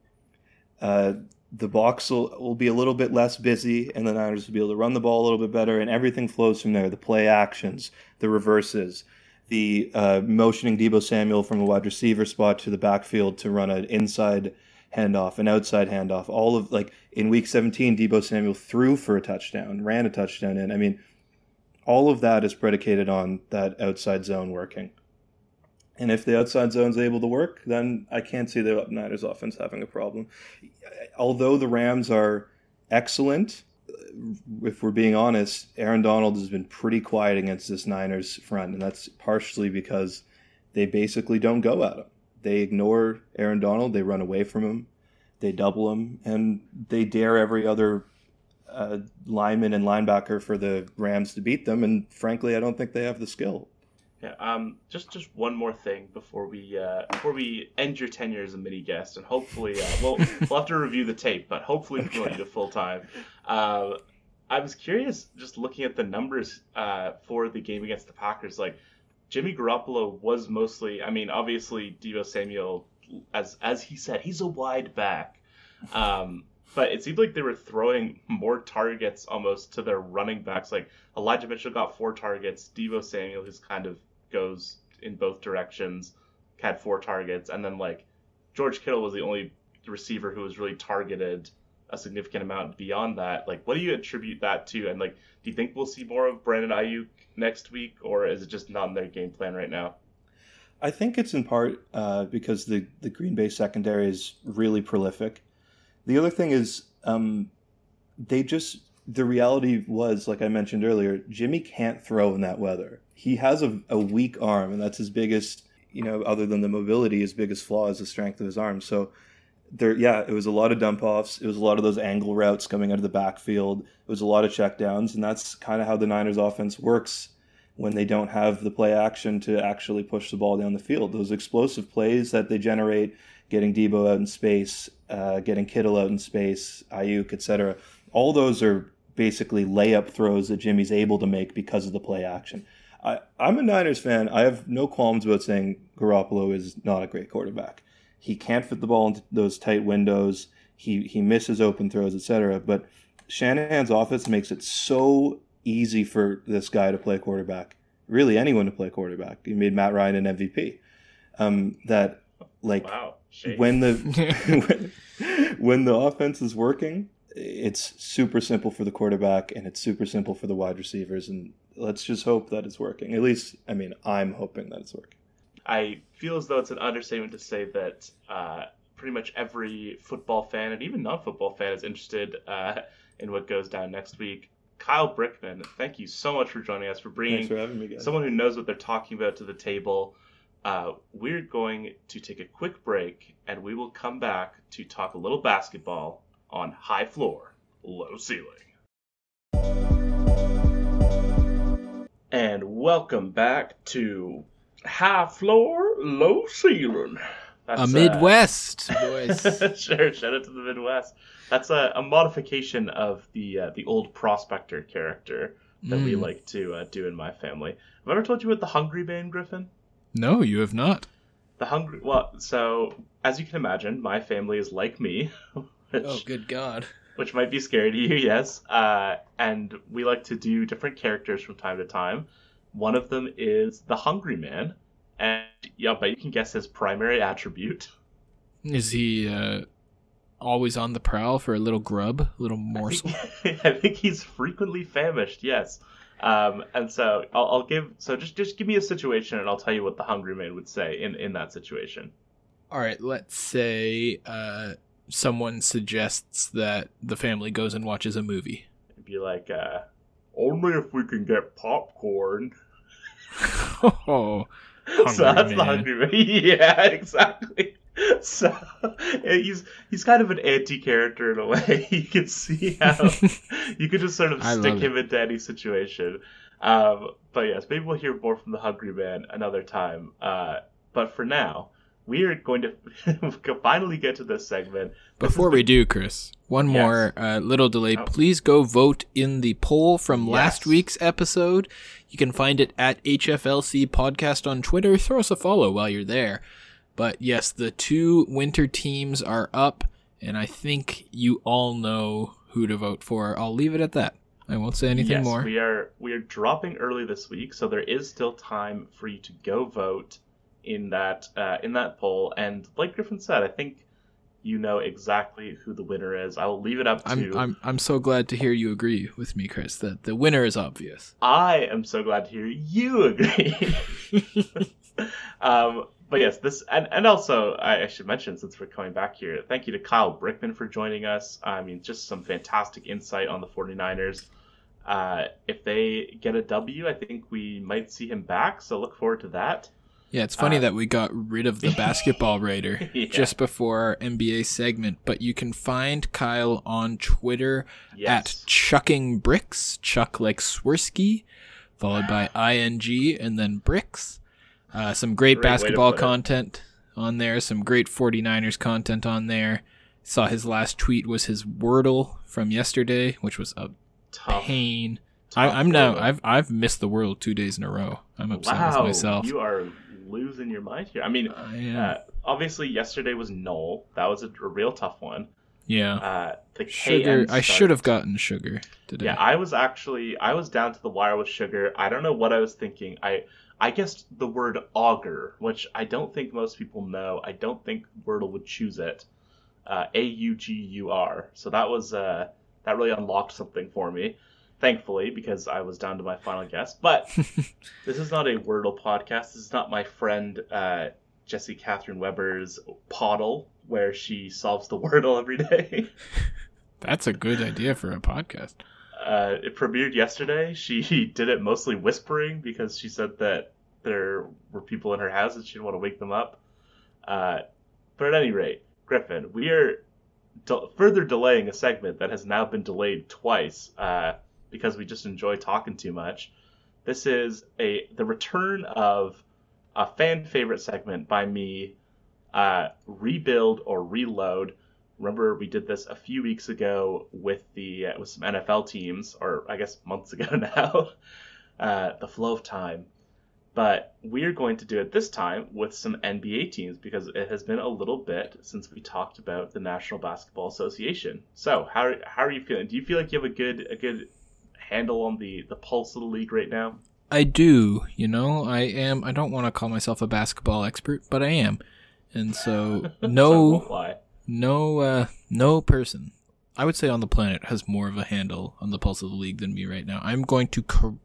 Uh, the box will, will be a little bit less busy, and the Niners will be able to run the ball a little bit better, and everything flows from there. The play actions, the reverses, the uh, motioning Deebo Samuel from a wide receiver spot to the backfield to run an inside handoff, an outside handoff. All of like in week 17, Deebo Samuel threw for a touchdown, ran a touchdown in. I mean, all of that is predicated on that outside zone working. And if the outside zone's able to work, then I can't see the Niners offense having a problem. Although the Rams are excellent, if we're being honest, Aaron Donald has been pretty quiet against this Niners front, and that's partially because they basically don't go at him they ignore Aaron Donald. They run away from him. They double him, and they dare every other uh, lineman and linebacker for the Rams to beat them. And frankly, I don't think they have the skill. Yeah. Um. Just just one more thing before we uh, before we end your tenure as a mini guest, and hopefully uh, we'll we'll have to review the tape, but hopefully we promote you to full time. Uh, I was curious, just looking at the numbers uh, for the game against the Packers. Like Jimmy Garoppolo was mostly. I mean, obviously Deebo Samuel, as as he said, he's a wide back. Um, but it seemed like they were throwing more targets almost to their running backs. Like Elijah Mitchell got four targets, Deebo Samuel, who's kind of goes in both directions, had four targets, and then like George Kittle was the only receiver who was really targeted a significant amount beyond that. Like, what do you attribute that to? And like, do you think we'll see more of Brandon Aiyuk next week, or is it just not in their game plan right now? I think it's in part uh, because the the Green Bay secondary is really prolific. The other thing is, um, they just the reality was, like I mentioned earlier, Jimmy can't throw in that weather. He has a, a weak arm, and that's his biggest, you know, other than the mobility, his biggest flaw is the strength of his arm. So there, yeah, it was a lot of dump offs. It was a lot of those angle routes coming out of the backfield. It was a lot of checkdowns, and that's kind of how the Niners offense works when they don't have the play action to actually push the ball down the field. Those explosive plays that they generate, getting Deebo out in space, uh, getting Kittle out in space, Aiyuk, etc. All those are basically layup throws that Jimmy's able to make because of the play action. I, I'm a Niners fan. I have no qualms about saying Garoppolo is not a great quarterback. He can't fit the ball into those tight windows. He he misses open throws, etc. But Shanahan's offense makes it so easy for this guy to play quarterback. Really, anyone to play quarterback. He made Matt Ryan an MVP. Um, that like wow. When the when, when the offense is working, it's super simple for the quarterback and it's super simple for the wide receivers. And let's just hope that it's working. At least, I mean, I'm hoping that it's working. I feel as though it's an understatement to say that uh, pretty much every football fan and even non-football fan is interested uh, in what goes down next week. Kyle Brickman, thank you so much for joining us for bringing for me, someone who knows what they're talking about to the table. Uh, we're going to take a quick break and we will come back to talk a little basketball on High Floor, Low Ceiling. And welcome back to High Floor, Low Ceiling. That's, a Midwest uh, voice. sure, shout out to the Midwest. That's a, a modification of the uh, the old prospector character that mm. we like to uh, do in my family. Have I ever told you about the Hungry Man, Griffin? No, you have not. The Hungry. Well, so as you can imagine, my family is like me. Which, oh, good God. Which might be scary to you, yes. Uh, and we like to do different characters from time to time. One of them is the Hungry Man, and yeah, but you can guess his primary attribute. Is he uh, always on the prowl for a little grub, a little morsel? I think, I think he's frequently famished. Yes. Um, and so I'll, I'll, give so just just give me a situation and I'll tell you what the hungry man would say in in that situation. All right, let's say uh, someone suggests that the family goes and watches a movie. It'd be like, uh, only if we can get popcorn. oh, so that's man. the hungry man. yeah, exactly. So he's he's kind of an anti-character in a way. You can see how you could just sort of stick him it. into any situation. Um, but yes, maybe we'll hear more from the Hungry Man another time. Uh, but for now, we are going to finally get to this segment. Before we do, Chris, one yes. more uh, little delay. Oh. Please go vote in the poll from yes. last week's episode. You can find it at HFLC Podcast on Twitter. Throw us a follow while you're there. But yes, the two winter teams are up, and I think you all know who to vote for. I'll leave it at that. I won't say anything yes, more. We are we are dropping early this week, so there is still time for you to go vote in that uh, in that poll. And like Griffin said, I think you know exactly who the winner is. I will leave it up to. I'm I'm I'm so glad to hear you agree with me, Chris. That the winner is obvious. I am so glad to hear you agree. um, but yes, this and and also I, I, should mention since we're coming back here, thank you to Kyle Brickman for joining us. I mean, just some fantastic insight on the 49ers. Uh, if they get a W, I think we might see him back. So look forward to that. Yeah, it's funny Uh, that we got rid of the basketball writer Yeah. just before our NBA segment, but you can find Kyle on Twitter Yes. at Chucking Bricks, Chuck like Swirsky, followed by ing and then Bricks. Uh, some great, Great basketball put it. content on there, some great 49ers content on there. Saw his last tweet was his Wordle from yesterday, which was a tough. pain. tough I, I'm now I've I've missed the Wordle two days in a row. I'm upset wow, with myself. you are losing your mind here. I mean, I am. uh, obviously yesterday was Null. That was a, a real tough one. yeah. Uh, the Sugar. I should have gotten sugar today. Yeah, I was actually I was down to the wire with sugar. I don't know what I was thinking. I I guessed the word augur, which I don't think most people know. I don't think Wordle would choose it. Uh, A U G U R. So that was uh, that really unlocked something for me. Thankfully, because I was down to my final guess. But this is not a Wordle podcast. This is not my friend uh, Jesse Catherine Weber's Poddle, where she solves the Wordle every day. That's a good idea for a podcast. Uh, it premiered yesterday. She did it mostly whispering because she said that there were people in her house and she didn't want to wake them up. Uh, but at any rate, Griffin, we are de- further delaying a segment that has now been delayed twice uh, because we just enjoy talking too much. This is a the return of a fan favorite segment by me, uh, rebuild or reload. Remember, we did this a few weeks ago with the uh, with some NFL teams, or I guess months ago now. Uh, the flow of time, but we're going to do it this time with some NBA teams because it has been a little bit since we talked about the National Basketball Association. So, how how are you feeling? Do you feel like you have a good a good handle on the the pulse of the league right now? I do. You know, I am. I don't want to call myself a basketball expert, but I am. And so, no. No, uh, no person, I would say on the planet has more of a handle on the pulse of the league than me right now. I'm going to cor-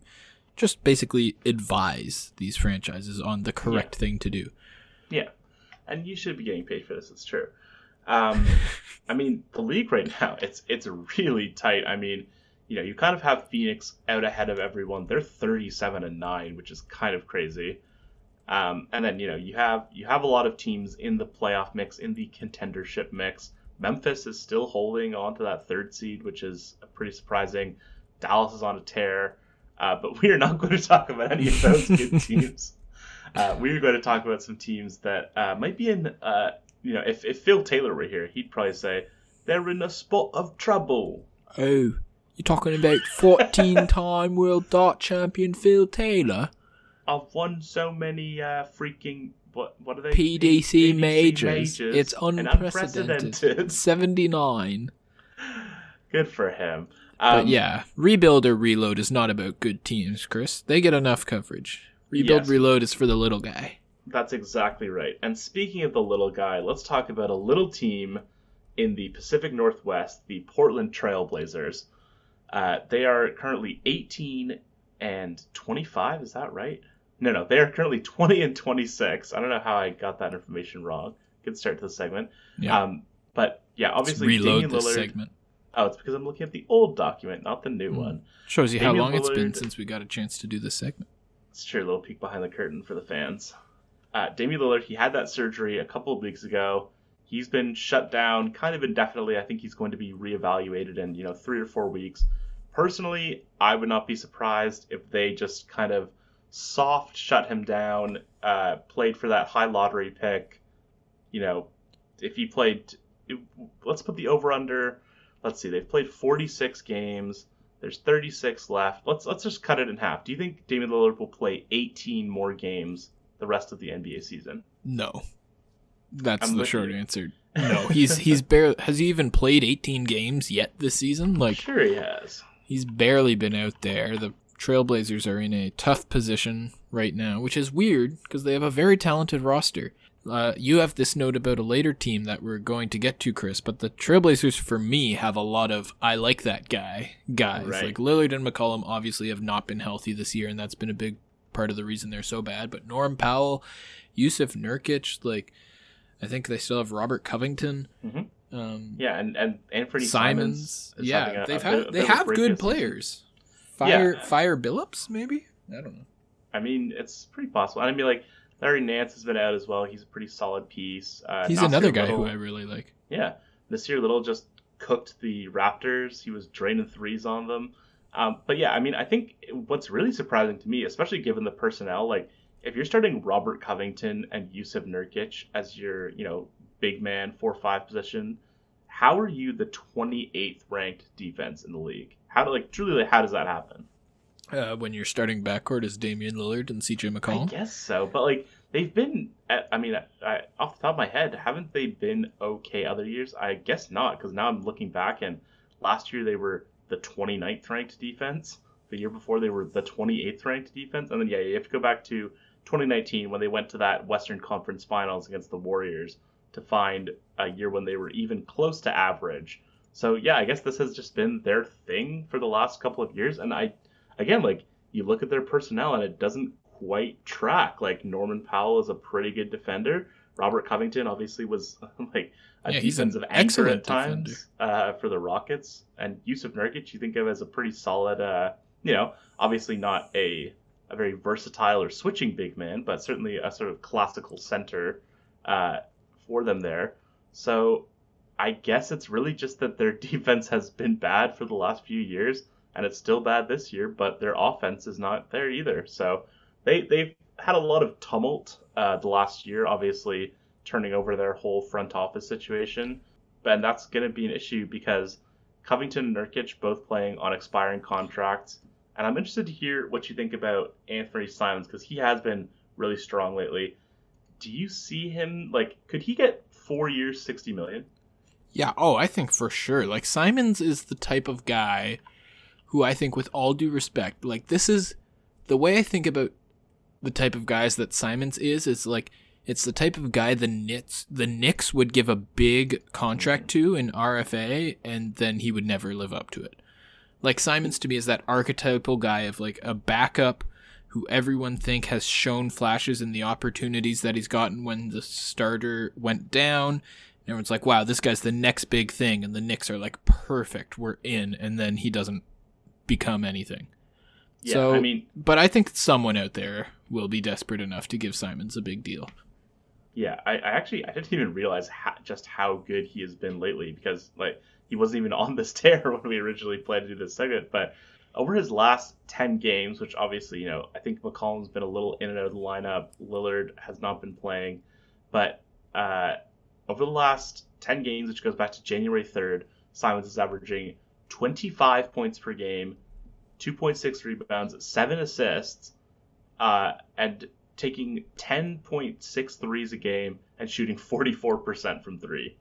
just basically advise these franchises on the correct thing to do. Yeah, and you should be getting paid for this. It's true. Um, I mean, the league right now it's it's really tight. I mean, you know, you kind of have Phoenix out ahead of everyone. They're thirty-seven and nine, which is kind of crazy. Um, and then you know you have you have a lot of teams in the playoff mix, in the contendership mix. Memphis is still holding on to that third seed, which is pretty surprising. Dallas is on a tear, uh, but we are not going to talk about any of those good teams. Uh, we are going to talk about some teams that uh, might be in. Uh, you know, if, if Phil Taylor were here, he'd probably say they're in a spot of trouble. Oh, you're talking about 14 time world dart champion Phil Taylor? I've won so many uh, freaking what what are they? PDC, PDC majors. It's and unprecedented. 79. Good for him. Um, But yeah, rebuild or reload is not about good teams, Chris. They get enough coverage. Rebuild Yes. reload is for the little guy. That's exactly right. And speaking of the little guy, let's talk about a little team in the Pacific Northwest, the Portland Trailblazers. Uh, they are currently 18 and 25. Is that right? No, no. They are currently 20 and 26. I don't know how I got that information wrong. Good start to the segment. Yeah. Um, but yeah, Let's obviously reload Damian this Lillard. segment. Oh, it's because I'm looking at the old document, not the new Hmm. one. Shows you how Damian long it's been since we got a chance to do this segment. It's true, a little peek behind the curtain for the fans. Uh, Damian Lillard, he had that surgery a couple of weeks ago. He's been shut down kind of indefinitely. I think he's going to be reevaluated in you know three or four weeks. Personally, I would not be surprised if they just kind of soft shut him down. Uh, played for that high lottery pick. You know, if he played, let's put the over under. Let's see, they've played 46 games. There's 36 left. Let's let's just cut it in half. Do you think Damian Lillard will play 18 more games the rest of the NBA season? No. That's I'm the short you. answer. No, he's he's barely has he even played 18 games yet this season? Like sure he has. he's barely been out there. The Trailblazers are in a tough position right now, which is weird because they have a very talented roster. Uh, you have this note about a later team that we're going to get to, Chris, but the Trailblazers, for me, have a lot of I like that guy guys. Right. Like Lillard and McCollum obviously have not been healthy this year, and that's been a big part of the reason they're so bad. But Norm Powell, Jusuf Nurkic, like I think they still have Robert Covington. Mhm. Um, Yeah, and and Anthony Simons. Simons. yeah, a- they've a had bit- they bit of a have good players. Fire Yeah. Fire Billups, maybe? I don't know. I mean, it's pretty possible. I mean, like Larry Nance has been out as well. He's a pretty solid piece. Uh, He's Nassir another guy Little, who I really like. Yeah, Nassir Little just cooked the Raptors. He was draining threes on them. Um, but yeah, I mean, I think what's really surprising to me, especially given the personnel, like if you're starting Robert Covington and Jusuf Nurkic as your, you know, big man four five position, how are you the 28th ranked defense in the league? How do like truly like, how does that happen? Uh, when you're starting backcourt is Damian Lillard and CJ McCollum. I guess so, but like they've been. At, I mean, I, off the top of my head, haven't they been okay other years? I guess not, because now I'm looking back and last year they were the 29th ranked defense. The year before they were the 28th ranked defense, and then yeah, you have to go back to 2019 when they went to that Western Conference Finals against the Warriors to find a year when they were even close to average. So yeah, I guess this has just been their thing for the last couple of years, and I, again, like you look at their personnel and it doesn't quite track. Like Norman Powell is a pretty good defender. Robert Covington obviously was like a yeah, defensive anchor at times uh, for the Rockets, and Jusuf Nurkic you think of as a pretty solid, uh, you know, obviously not a a very versatile or switching big man, but certainly a sort of classical center uh, for them there. So I guess it's really just that their defense has been bad for the last few years, and it's still bad this year, but their offense is not there either. So they they've had a lot of tumult uh, the last year, obviously turning over their whole front office situation, and that's going to be an issue because Covington and Nurkic both playing on expiring contracts, and I'm interested to hear what you think about Anthony Simons because he has been really strong lately. Do you see him like? Could he get four years, sixty million? Yeah. Oh, I think for sure. Like Simons is the type of guy who I think, with all due respect, like this is the way I think about the type of guys that Simons is. Is like it's the type of guy the Knicks the Knicks would give a big contract to in RFA, and then he would never live up to it. Like Simons to me is that archetypal guy of like a backup who everyone think has shown flashes in the opportunities that he's gotten when the starter went down. And everyone's like, wow, this guy's the next big thing. And the Knicks are like, perfect, we're in. And then he doesn't become anything. Yeah, so, I mean, but I think someone out there will be desperate enough to give Simons a big deal. Yeah, I, I actually I didn't even realize how, just how good he has been lately because like he wasn't even on this tear when we originally planned to do this segment. But over his last ten games, which obviously you know I think McCollum's been a little in and out of the lineup. Lillard has not been playing, but uh, over the last ten games, which goes back to January third, Simons is averaging 25 points per game, 2.6 rebounds, seven assists, uh, and taking 10.6 threes a game and shooting 44% from three.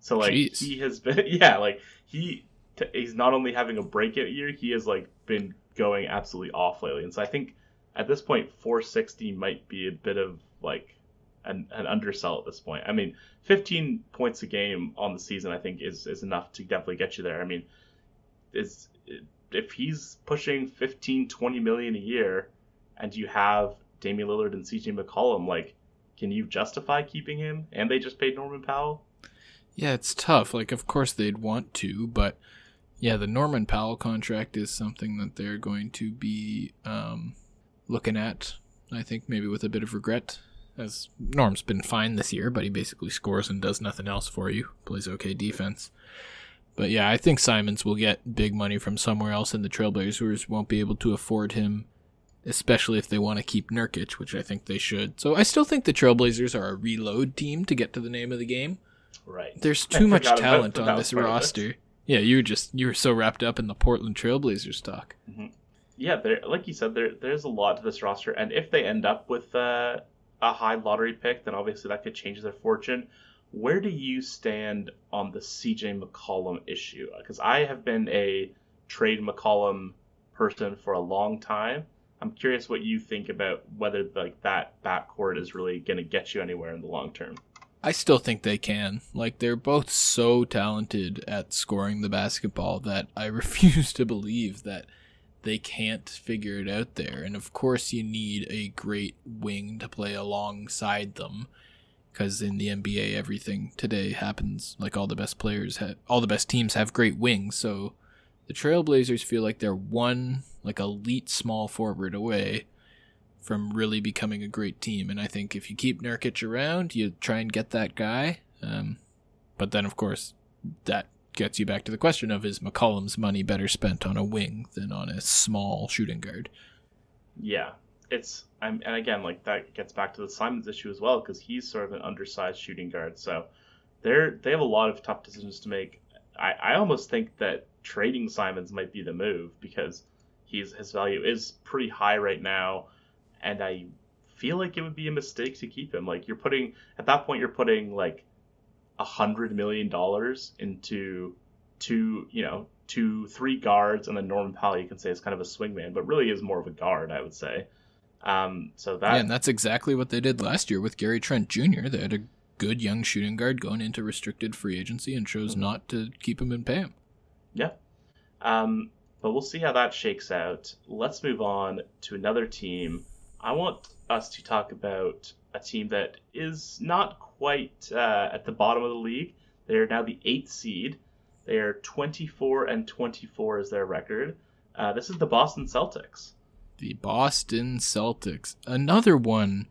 So like Jeez. he has been, yeah, like he he's not only having a breakout year, he has like been going absolutely off lately. And so I think at this point, 460 might be a bit of like an, an undersell at this point. I mean, 15 points a game on the season, I think is is enough to definitely get you there. I mean, is if he's pushing 15, 20 million a year, and you have Damian Lillard and CJ McCollum, like, can you justify keeping him? And they just paid Norman Powell. Yeah, it's tough. Like, of course they'd want to, but yeah, the Norman Powell contract is something that they're going to be um, looking at. I think maybe with a bit of regret, as Norm's been fine this year, but he basically scores and does nothing else for you. Plays okay defense. But yeah, I think Simons will get big money from somewhere else, and the Trailblazers won't be able to afford him, especially if they want to keep Nurkic, which I think they should. So I still think the Trailblazers are a reload team to get to the name of the game. Right. There's too much talent on this roster. Yeah, you were just you were so wrapped up in the Portland Trailblazers talk. Mm-hmm. Yeah, there, like you said, there there's a lot to this roster, and if they end up with uh, a high lottery pick, then obviously that could change their fortune where do you stand on the CJ McCollum issue? Because I have been a trade McCollum person for a long time. I'm curious what you think about whether like that backcourt is really going to get you anywhere in the long term. I still think they can. Like they're both so talented at scoring the basketball that I refuse to believe that they can't figure it out there. And of course, you need a great wing to play alongside them because in the NBA everything today happens like all the best players have all the best teams have great wings so the Trailblazers feel like they're one like elite small forward away from really becoming a great team. And I think if you keep Nurkic around, you try and get that guy. Um, but then, of course, that gets you back to the question of is McCollum's money better spent on a wing than on a small shooting guard? Yeah, it's I'm, and again like that gets back to the Simons issue as well because he's sort of an undersized shooting guard, so they're they have a lot of tough decisions to make. I, I almost think that trading Simons might be the move because he's his value is pretty high right now, and I feel like it would be a mistake to keep him. Like you're putting at that point you're putting like a hundred million dollars into two, you know, two, three guards, and then Norman Powell you can say is kind of a swingman, but really is more of a guard, I would say. Um, so that yeah, and that's exactly what they did last year with Gary Trent Jr. They had a good young shooting guard going into restricted free agency and chose mm-hmm. not to keep him and pay him. Yeah. Um, but we'll see how that shakes out. Let's move on to another team. I want us to talk about a team that is not quite uh, at the bottom of the league. They are now the eighth seed. They are 24 and 24 is their record. Uh, this is the Boston Celtics. The Boston Celtics. Another one.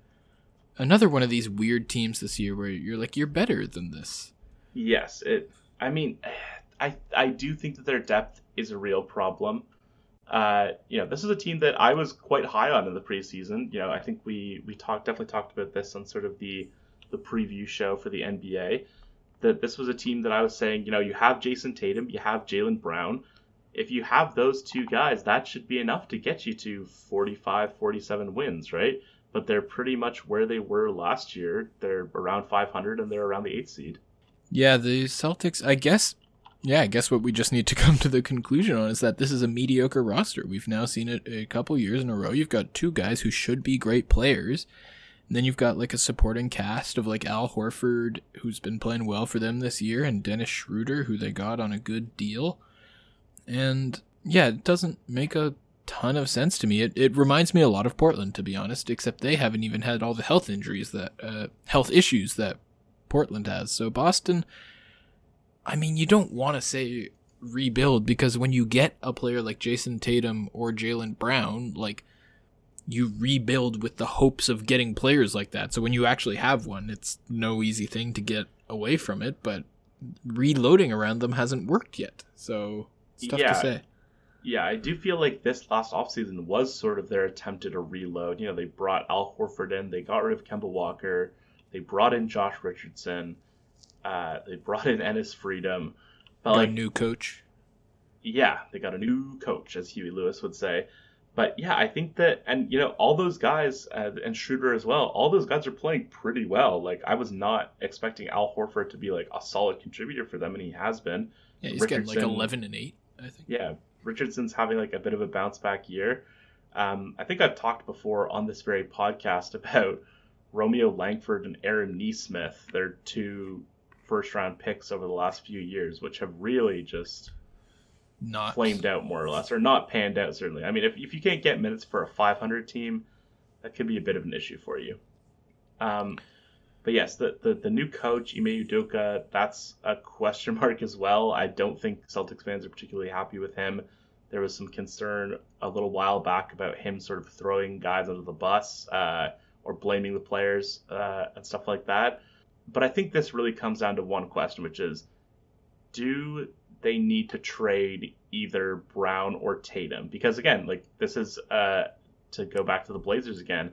Another one of these weird teams this year where you're like you're better than this. Yes, it I mean I I do think that their depth is a real problem. Uh, you know, this is a team that I was quite high on in the preseason. You know, I think we we talked definitely talked about this on sort of the the preview show for the NBA. That this was a team that I was saying, you know, you have Jayson Tatum, you have Jaylen Brown. If you have those two guys, that should be enough to get you to 45, 47 wins, right? But they're pretty much where they were last year. They're around 500 and they're around the eighth seed. Yeah, the Celtics, I guess yeah, I guess what we just need to come to the conclusion on is that this is a mediocre roster. We've now seen it a couple years in a row. You've got two guys who should be great players. And then you've got like a supporting cast of like Al Horford, who's been playing well for them this year, and Dennis Schroeder, who they got on a good deal. And yeah, it doesn't make a ton of sense to me. It, it reminds me a lot of Portland, to be honest, except they haven't even had all the health injuries that, uh, health issues that Portland has. So Boston, I mean, you don't want to say rebuild because when you get a player like Jayson Tatum or Jaylen Brown, like you rebuild with the hopes of getting players like that. So when you actually have one, it's no easy thing to get away from it, but reloading around them hasn't worked yet. So it's tough yeah. to say. Yeah, I do feel like this last offseason was sort of their attempt at a reload. You know, they brought Al Horford in, they got rid of Kemba Walker, they brought in Josh Richardson, uh, they brought in Enes Freedom. But got like, a new coach. Yeah, they got a new coach, as Huey Lewis would say. But yeah, I think that, and you know, all those guys uh, and Schroeder as well, all those guys are playing pretty well. Like I was not expecting Al Horford to be like a solid contributor for them, and he has been. Yeah, he's Richardson, getting like eleven and eight, I think. Yeah, Richardson's having like a bit of a bounce back year. Um, I think I've talked before on this very podcast about Romeo Langford and Aaron Nesmith. They're two first round picks over the last few years, which have really just not flamed out more or less, or not panned out certainly. I mean, if if you can't get minutes for a 500 team, that could be a bit of an issue for you. Um, but yes, the, the, the new coach Ime Udoka, that's a question mark as well. I don't think Celtics fans are particularly happy with him. There was some concern a little while back about him sort of throwing guys under the bus uh, or blaming the players uh, and stuff like that. But I think this really comes down to one question, which is do they need to trade either Brown or Tatum? Because again, like this is uh, to go back to the Blazers again.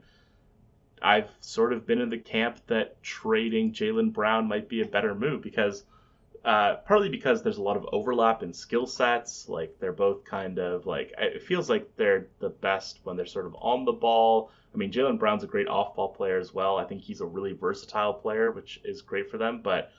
I've sort of been in the camp that trading Jaylen Brown might be a better move because uh, partly because there's a lot of overlap in skill sets. Like they're both kind of like it feels like they're the best when they're sort of on the ball. I mean, Jaylen Brown's a great off-ball player as well. I think he's a really versatile player, which is great for them. But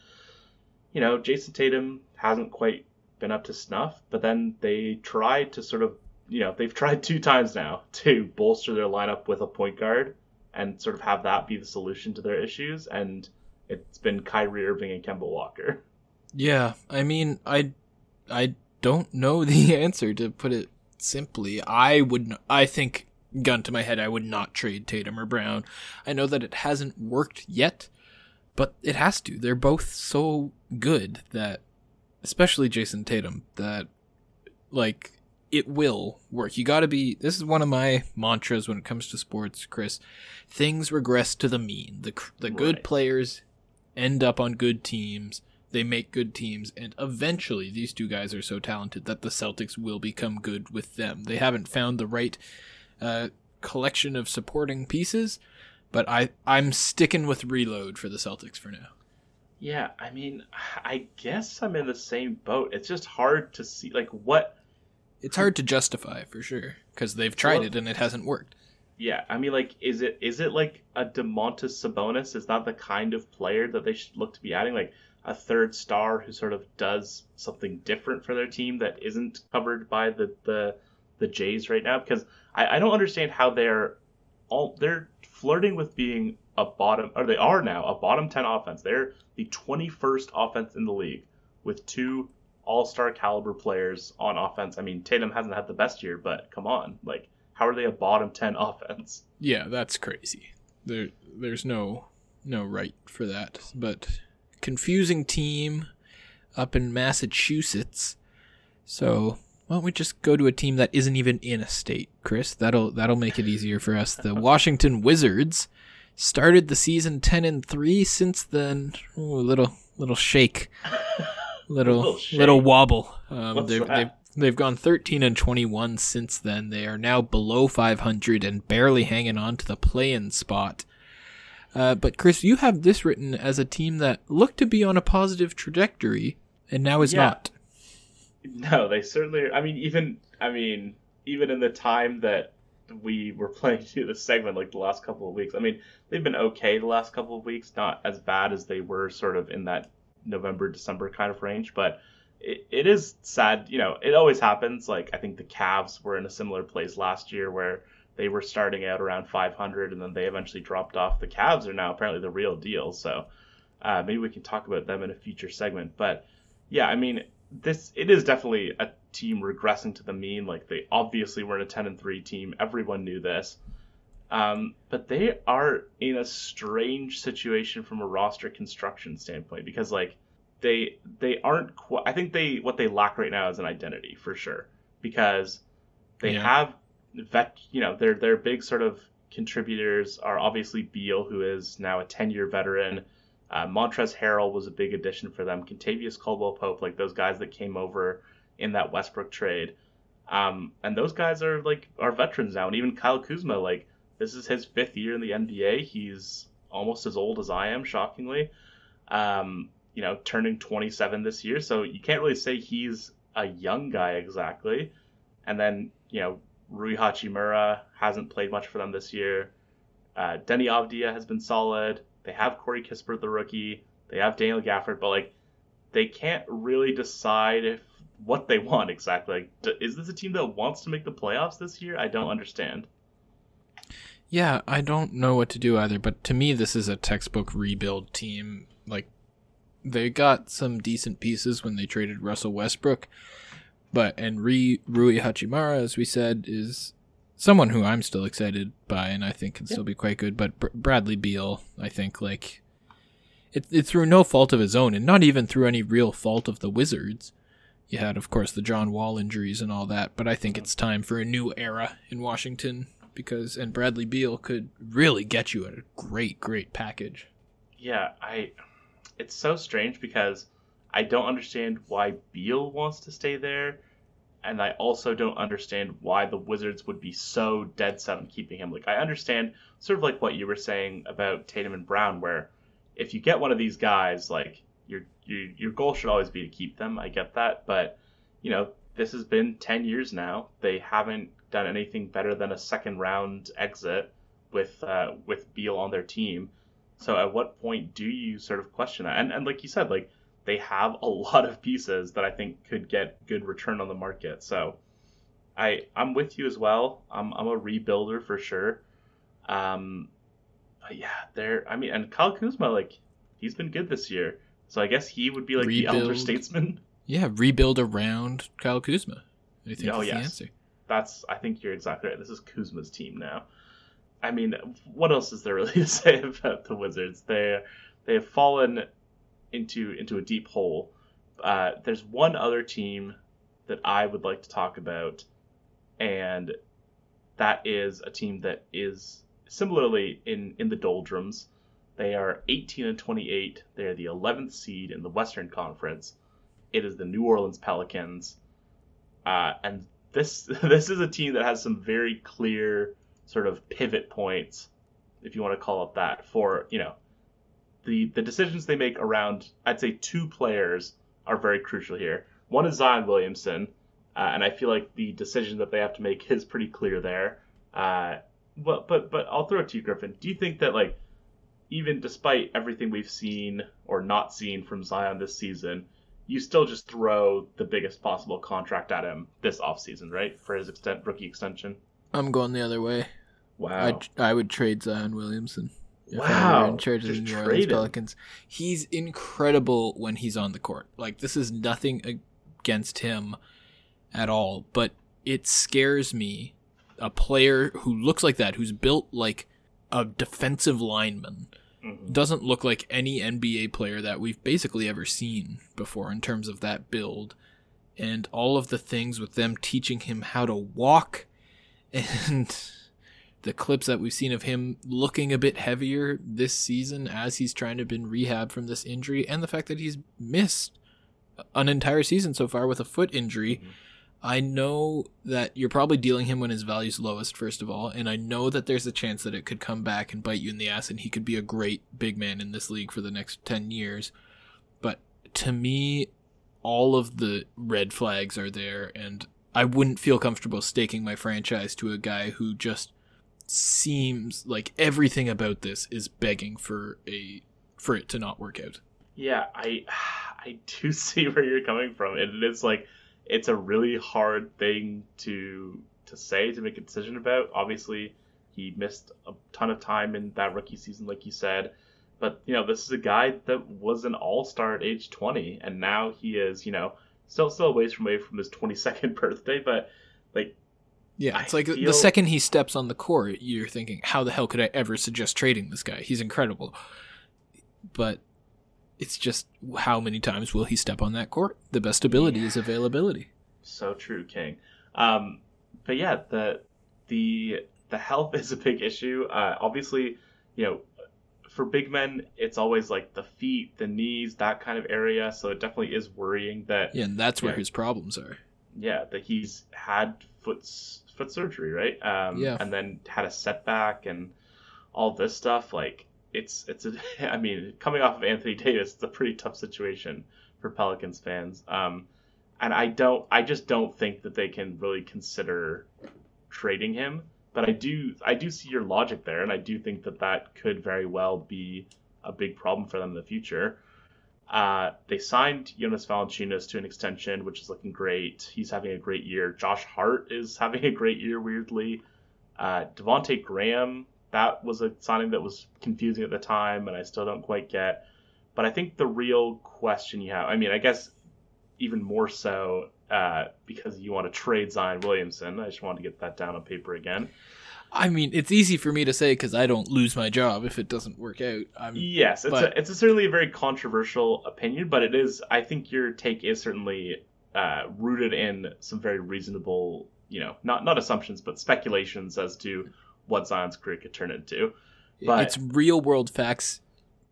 you know, Jayson Tatum hasn't quite been up to snuff. But then they tried to sort of, you know, they've tried two times now to bolster their lineup with a point guard and sort of have that be the solution to their issues. And it's been Kyrie Irving and Kemba Walker. Yeah, I mean, I, I don't know the answer to put it simply. I would, I think, gun to my head, I would not trade Tatum or Brown. I know that it hasn't worked yet, but it has to. They're both so good that, especially Jayson Tatum, that, like, it will work. You got to be. This is one of my mantras when it comes to sports, Chris. Things regress to the mean. The the good players end up on good teams. They make good teams, and eventually, these two guys are so talented that the Celtics will become good with them. They haven't found the right uh, collection of supporting pieces, but I I'm sticking with reload for the Celtics for now. Yeah, I mean, I guess I'm in the same boat. It's just hard to see like what It's hard to justify for sure because they've tried Well- it and it hasn't worked. Yeah, I mean, like, is it is it like a Domantas Sabonis? Is that the kind of player that they should look to be adding? Like a third star who sort of does something different for their team that isn't covered by the the, the Jays right now? Because I, I don't understand how they're all they're flirting with being a bottom or they are now a bottom ten offense. They're the twenty first offense in the league with two all star caliber players on offense. I mean, Tatum hasn't had the best year, but come on, like. How are they a bottom ten offense? Yeah, that's crazy. There, there's no, no right for that. But confusing team up in Massachusetts. So why don't we just go to a team that isn't even in a state, Chris? That'll that'll make it easier for us. The Washington Wizards started the season ten and three. Since then, ooh, a little little shake, little Little little, wobble. Um, they've, they've They've gone 13 and 21 since then. They are now below 500 and barely hanging on to the play-in spot. Uh, but Chris, you have this written as a team that looked to be on a positive trajectory and now is Yeah. not. No, they certainly. I mean, even I mean, even in the time that we were playing through the segment, like the last couple of weeks, I mean, they've been okay the last couple of weeks, not as bad as they were sort of in that November December kind of range, but it, it is sad. You know, it always happens. Like I think the Cavs were in a similar place last year where they were starting out around 500 and then they eventually dropped off. The Cavs are now apparently the real deal, so uh, maybe we can talk about them in a future segment. But yeah, I mean, this it is definitely a team regressing to the mean. Like they obviously were in a 10 and 3 team. Everyone knew this. Um, but they are in a strange situation from a roster construction standpoint because like they they aren't qu- I think they what they lack right now is an identity for sure because they Yeah. have vet you know their their big sort of contributors are obviously Beal who is now a 10 year veteran uh, Montrez Harrell was a big addition for them Kentavious Caldwell Pope like those guys that came over in that Westbrook trade um, and those guys are like are veterans now and even Kyle Kuzma like this is his fifth year in the NBA he's almost as old as I am shockingly um, you know, turning 27 this year, so you can't really say he's a young guy exactly. And then, you know, Rui Hachimura hasn't played much for them this year. Uh, Deni Avdija has been solid. They have Corey Kispert, the rookie. They have Daniel Gafford, but like, they can't really decide if what they want exactly. Like, is this a team that wants to make the playoffs this year? I don't understand. Yeah, I don't know what to do either, but to me, this is a textbook rebuild team. Like, they got some decent pieces when they traded Russell Westbrook, but, and Rui, Rui Hachimura, as we said, is someone who I'm still excited by and I think can still be quite good, but Br- Bradley Beal, I think, like, it, it's through no fault of his own, and not even through any real fault of the Wizards. You had, of course, the John Wall injuries and all that, but I think it's time for a new era in Washington because, and Bradley Beal could really get you at a great, great package. Yeah, I. It's so strange because I don't understand why Beal wants to stay there, and I also don't understand why the Wizards would be so dead set on keeping him. Like I understand sort of like what you were saying about Tatum and Brown, where if you get one of these guys, like your your your goal should always be to keep them. I get that, but you know this has been ten years now. They haven't done anything better than a second round exit with uh, with Beal on their team. So at what point do you sort of question that? And and like you said, like they have a lot of pieces that I think could get good return on the market. So I I'm with you as well. I'm I'm a rebuilder for sure. Um, but yeah, there. I mean, and Kyle Kuzma, like he's been good this year. So I guess he would be like the elder statesman. Yeah, rebuild around Kyle Kuzma. I think Oh, that's the answer. That's I think you're exactly right. This is Kuzma's team now. I mean, what else is there really to say about the Wizards? They they have fallen into into a deep hole. Uh, there's one other team that I would like to talk about and that is a team that is similarly in in the doldrums. They are 18 and 28. They are the 11th seed in the Western Conference. It is the New Orleans Pelicans, uh, and this this is a team that has some very clear sort of pivot points, if you want to call it that, for you know the the decisions they make around I'd say two players are very crucial here. One is Zion Williamson, uh, and I feel like the decision that they have to make is pretty clear there. Uh, but but but I'll throw it to you, Griffin. Do you think that like even despite everything we've seen or not seen from Zion this season, you still just throw the biggest possible contract at him this offseason, right? For his extent rookie extension. I'm going the other way. Wow. I'd, I would trade Zion Williamson. Wow. in charge of the New Orleans. Pelicans. He's incredible when he's on the court. Like this is nothing against him at all, but it scares me. A player who looks like that, who's built like a defensive lineman, Mhm. doesn't look like any NBA player that we've basically ever seen before in terms of that build. And all of the things with them teaching him how to walk and the clips that we've seen of him looking a bit heavier this season as he's trying to been rehab from this injury and the fact that he's missed an entire season so far with a foot injury. Mhm. I know that you're probably dealing him when his value's lowest, first of all, and I know that there's a chance that it could come back and bite you in the ass, and he could be a great big man in this league for the next 10 years. But to me, all of the red flags are there, and I wouldn't feel comfortable staking my franchise to a guy who just seems like everything about this is begging for a for it to not work out. Yeah, I I do see where you're coming from, and it's like it's a really hard thing to to say to make a decision about. Obviously, he missed a ton of time in that rookie season, like you said. But you know, this is a guy that was an All Star at age 20, and now he is, you know, still still a ways from away from his 22nd birthday. But like, Yeah, I it's like the second he steps on the court, you're thinking, how the hell could I ever suggest trading this guy? He's incredible. But it's just how many times will he step on that court? The best ability is availability. So true, King. Um, but yeah, the the the health is a big issue. Uh, obviously, you know, for big men, it's always like the feet, the knees, that kind of area. So it definitely is worrying that Yeah, and that's where Yeah. his problems are. yeah that he's had foot foot surgery, right? Um, Yeah. and then had a setback and all this stuff. Like it's it's a I mean, coming off of Anthony Davis, it's a pretty tough situation for Pelicans fans. Um, and I don't I just don't think that they can really consider trading him. But I do I do see your logic there, and I do think that that could very well be a big problem for them in the future. Uh, they signed Jonas Valanciunas to an extension, which is looking great. He's having a great year. Josh Hart is having a great year, weirdly. Uh, Devonte Graham, that was a signing that was confusing at the time, and I still don't quite get. But I think the real question you have, I mean, I guess even more so uh, because you want to trade Zion Williamson. I just wanted to get that down on paper again. I mean, it's easy for me to say because I don't lose my job if it doesn't work out. I'm, Yes, it's But- a, it's a certainly a very controversial opinion, but it is. I think your take is certainly uh, rooted in some very reasonable, you know, not not assumptions, but speculations as to what Zion's career could turn into. But- it's real world facts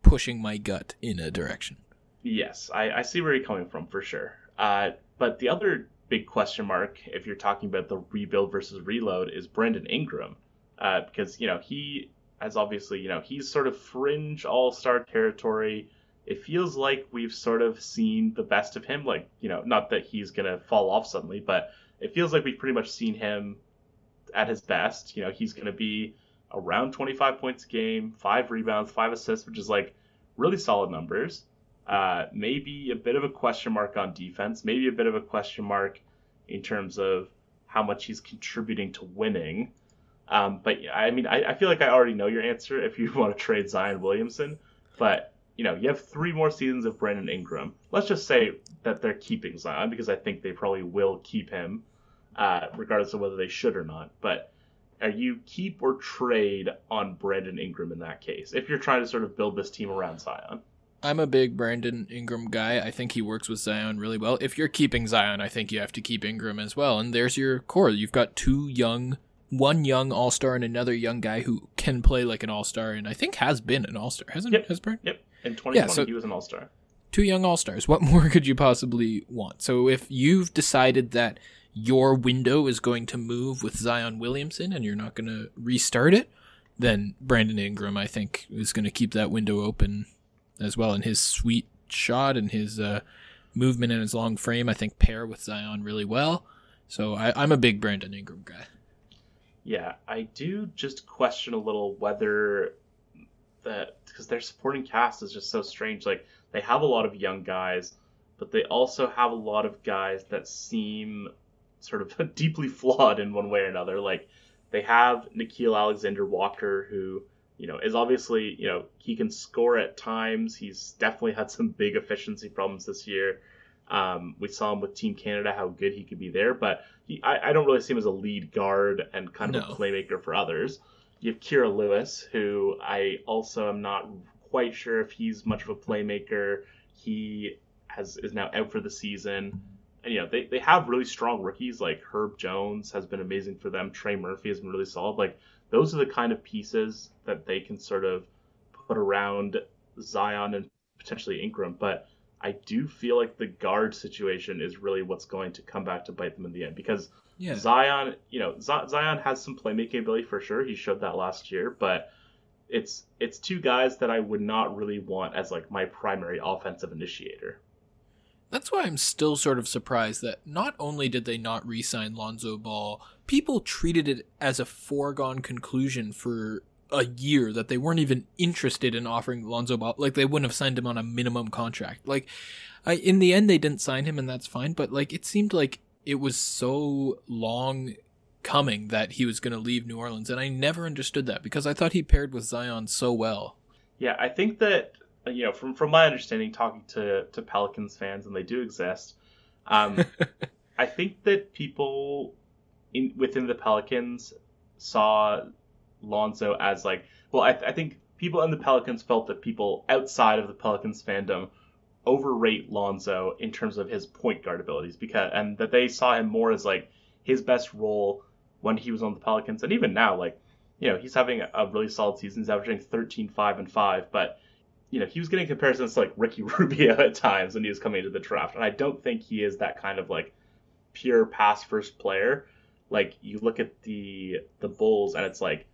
pushing my gut in a direction. Yes, I, I see where you're coming from for sure. Uh, but the other big question mark, if you're talking about the rebuild versus reload, is Brandon Ingram, uh, because you know he has obviously you know he's sort of fringe All Star territory. It feels like we've sort of seen the best of him. Like you know, not that he's gonna fall off suddenly, but it feels like we've pretty much seen him at his best. You know, he's gonna be around 25 points a game, five rebounds, five assists, which is like really solid numbers. Uh, maybe a bit of a question mark on defense, maybe a bit of a question mark in terms of how much he's contributing to winning. Um, but I mean, I, I feel like I already know your answer if you want to trade Zion Williamson. But you know, you have three more seasons of Brandon Ingram. Let's just say that they're keeping Zion because I think they probably will keep him, uh, regardless of whether they should or not. But are you keep or trade on Brandon Ingram in that case if you're trying to sort of build this team around Zion? I'm a big Brandon Ingram guy. I think he works with Zion really well. If you're keeping Zion, I think you have to keep Ingram as well. And there's your core. You've got two young, one young All Star and another young guy who can play like an All Star, and I think has been an All Star, hasn't Yep. has Brandon? Yep. In 2020, Yeah, so- he was an All Star. two young all stars. What more could you possibly want? So if you've decided that your window is going to move with Zion Williamson and you're not going to restart it, then Brandon Ingram, I think, is going to keep that window open as well. And his sweet shot and his uh, movement and his long frame, I think, pair with Zion really well. So I, I'm a big Brandon Ingram guy. Yeah, I do just question a little whether that because their supporting cast is just so strange. Like they have a lot of young guys, but they also have a lot of guys that seem sort of deeply flawed in one way or another. Like they have Nickeil Alexander Walker, who you know is obviously you know he can score at times. He's definitely had some big efficiency problems this year. Um, we saw him with Team Canada how good he could be there, but he, I, I don't really see him as a lead guard and kind of No. a playmaker for others. You have Kira Lewis, who I also am not quite sure if he's much of a playmaker. He has is now out for the season. And you know, they, they have really strong rookies like Herb Jones has been amazing for them. Trey Murphy has been really solid. Like those are the kind of pieces that they can sort of put around Zion and potentially Ingram. But I do feel like the guard situation is really what's going to come back to bite them in the end because Yeah. Zion, you know, Z- Zion has some playmaking ability for sure. He showed that last year, but it's it's two guys that I would not really want as like my primary offensive initiator. That's why I'm still sort of surprised that not only did they not re sign Lonzo Ball, people treated it as a foregone conclusion for a year that they weren't even interested in offering Lonzo Ball. Like, they wouldn't have signed him on a minimum contract. Like, I, in the end, they didn't sign him, and that's fine, but, like, it seemed like it was so long coming that he was going to leave New Orleans, and I never understood that because I thought he paired with Zion so well. Yeah, I think that you know from from my understanding, talking to to Pelicans fans, and they do exist. Um, I think that people in within the Pelicans saw Lonzo as like well, I, I think people in the Pelicans felt that people outside of the Pelicans fandom overrate Lonzo in terms of his point guard abilities because and that they saw him more as like his best role when he was on the Pelicans. And even now like you know he's having a really solid season. He's averaging 13 5 and 5 but you know he was getting comparisons to like Ricky Rubio at times when he was coming into the draft. And I don't think he is that kind of like pure pass first player. Like you look at the the Bulls and it's like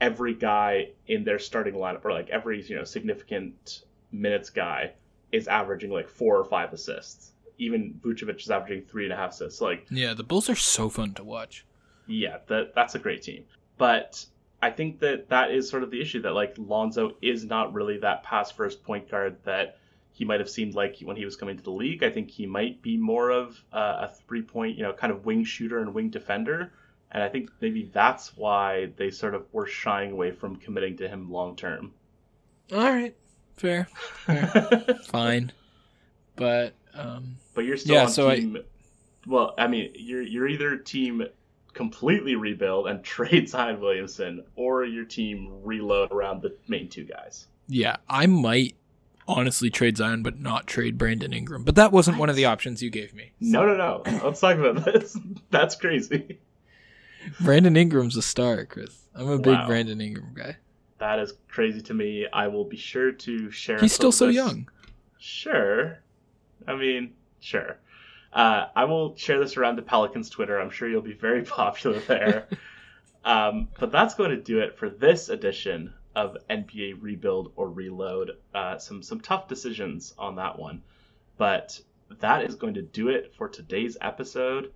every guy in their starting lineup or like every you know significant minutes guy is averaging like four or five assists. Even Vucevic is averaging three and a half assists. Like, yeah, the Bulls are so fun to watch. yeah, that that's a great team. But I think that that is sort of the issue that like Lonzo is not really that pass first point guard that he might have seemed like when he was coming to the league. I think he might be more of uh, a three point, you know, kind of wing shooter and wing defender. And I think maybe that's why they sort of were shying away from committing to him long term. All right, fair, fine, but um, But you're still Yeah, on so I- team. Well, I mean, you're you're either team completely rebuild and trade Zion Williamson, or your team reload around the main two guys. yeah, I might honestly trade Zion, but not trade Brandon Ingram. But that wasn't one of the options you gave me. No, no, no. Let's talk about this. That's crazy. Brandon Ingram's a star, Chris. I'm a big Wow. Brandon Ingram guy. That is crazy to me. I will be sure to share. He's still so this- young. Sure. I mean, sure. Uh, I will share this around the Pelicans Twitter. I'm sure you'll be very popular there. um, but that's going to do it for this edition of NBA Rebuild or Reload. Uh, some some tough decisions on that one, but that is going to do it for today's episode.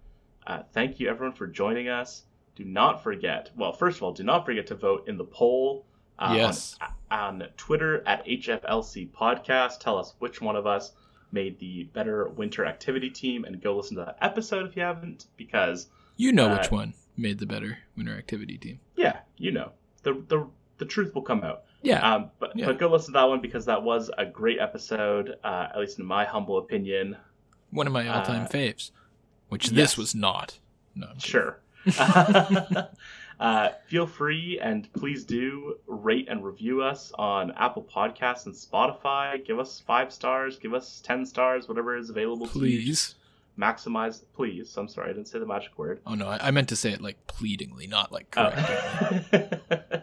Uh, thank you everyone for joining us. Do not forget. Well, first of all, do not forget to vote in the poll. Uh, Yes. On, on Twitter at HFLC Podcast. Tell us which one of us made the better winter activity team, and go listen to that episode if you haven't, because You know Uh, which one made the better winter activity team. yeah, you know, the the the truth will come out. Yeah, Um, but Yeah. but go listen to that one because that was a great episode, uh, at least in my humble opinion. one of my all-time uh, faves, which yes. this was not. No. Sure. Uh, feel free and please do rate and review us on Apple Podcasts and Spotify. Give us five stars, give us 10 stars, whatever is available to you. Please. Maximize, please. I'm sorry, I didn't say the magic word. Oh no, I, I meant to say it like pleadingly, not like Oh. correctly.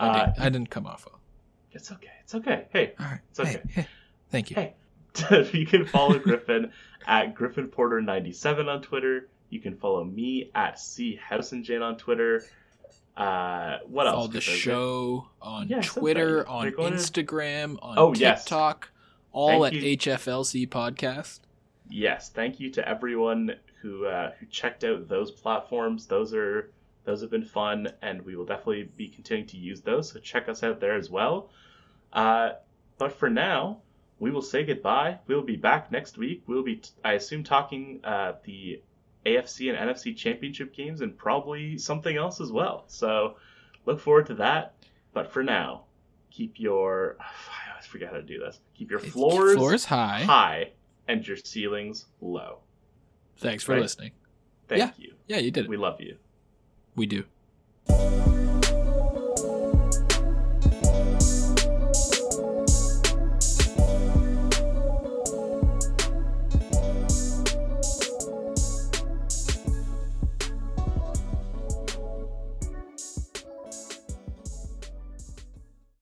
I, uh, didn't, I didn't come off well. it's okay. It's okay. Hey, All right. It's okay. Hey, hey, thank you. Hey. you can follow Griffin at Griffin Porter 97 on Twitter. You can follow me at C Jane on Twitter. Uh, what else? Follow the show on Yeah, Twitter, on You're to- Instagram, on Oh, yes. TikTok, all Thank at you. HFLC Podcast. Yes, thank you to everyone who uh, who checked out those platforms. Those are those have been fun, and we will definitely be continuing to use those. So check us out there as well. Uh, but for now, we will say goodbye. We will be back next week. We'll be, I assume, talking uh, the AFC and NFC championship games and probably something else as well. So look forward to that. But for now, keep your I always forget how to do this. Keep your floors, Floors high. high and your ceilings low. Thanks for Right. listening. Thank Yeah. you. Yeah, you did it. We love you. We do.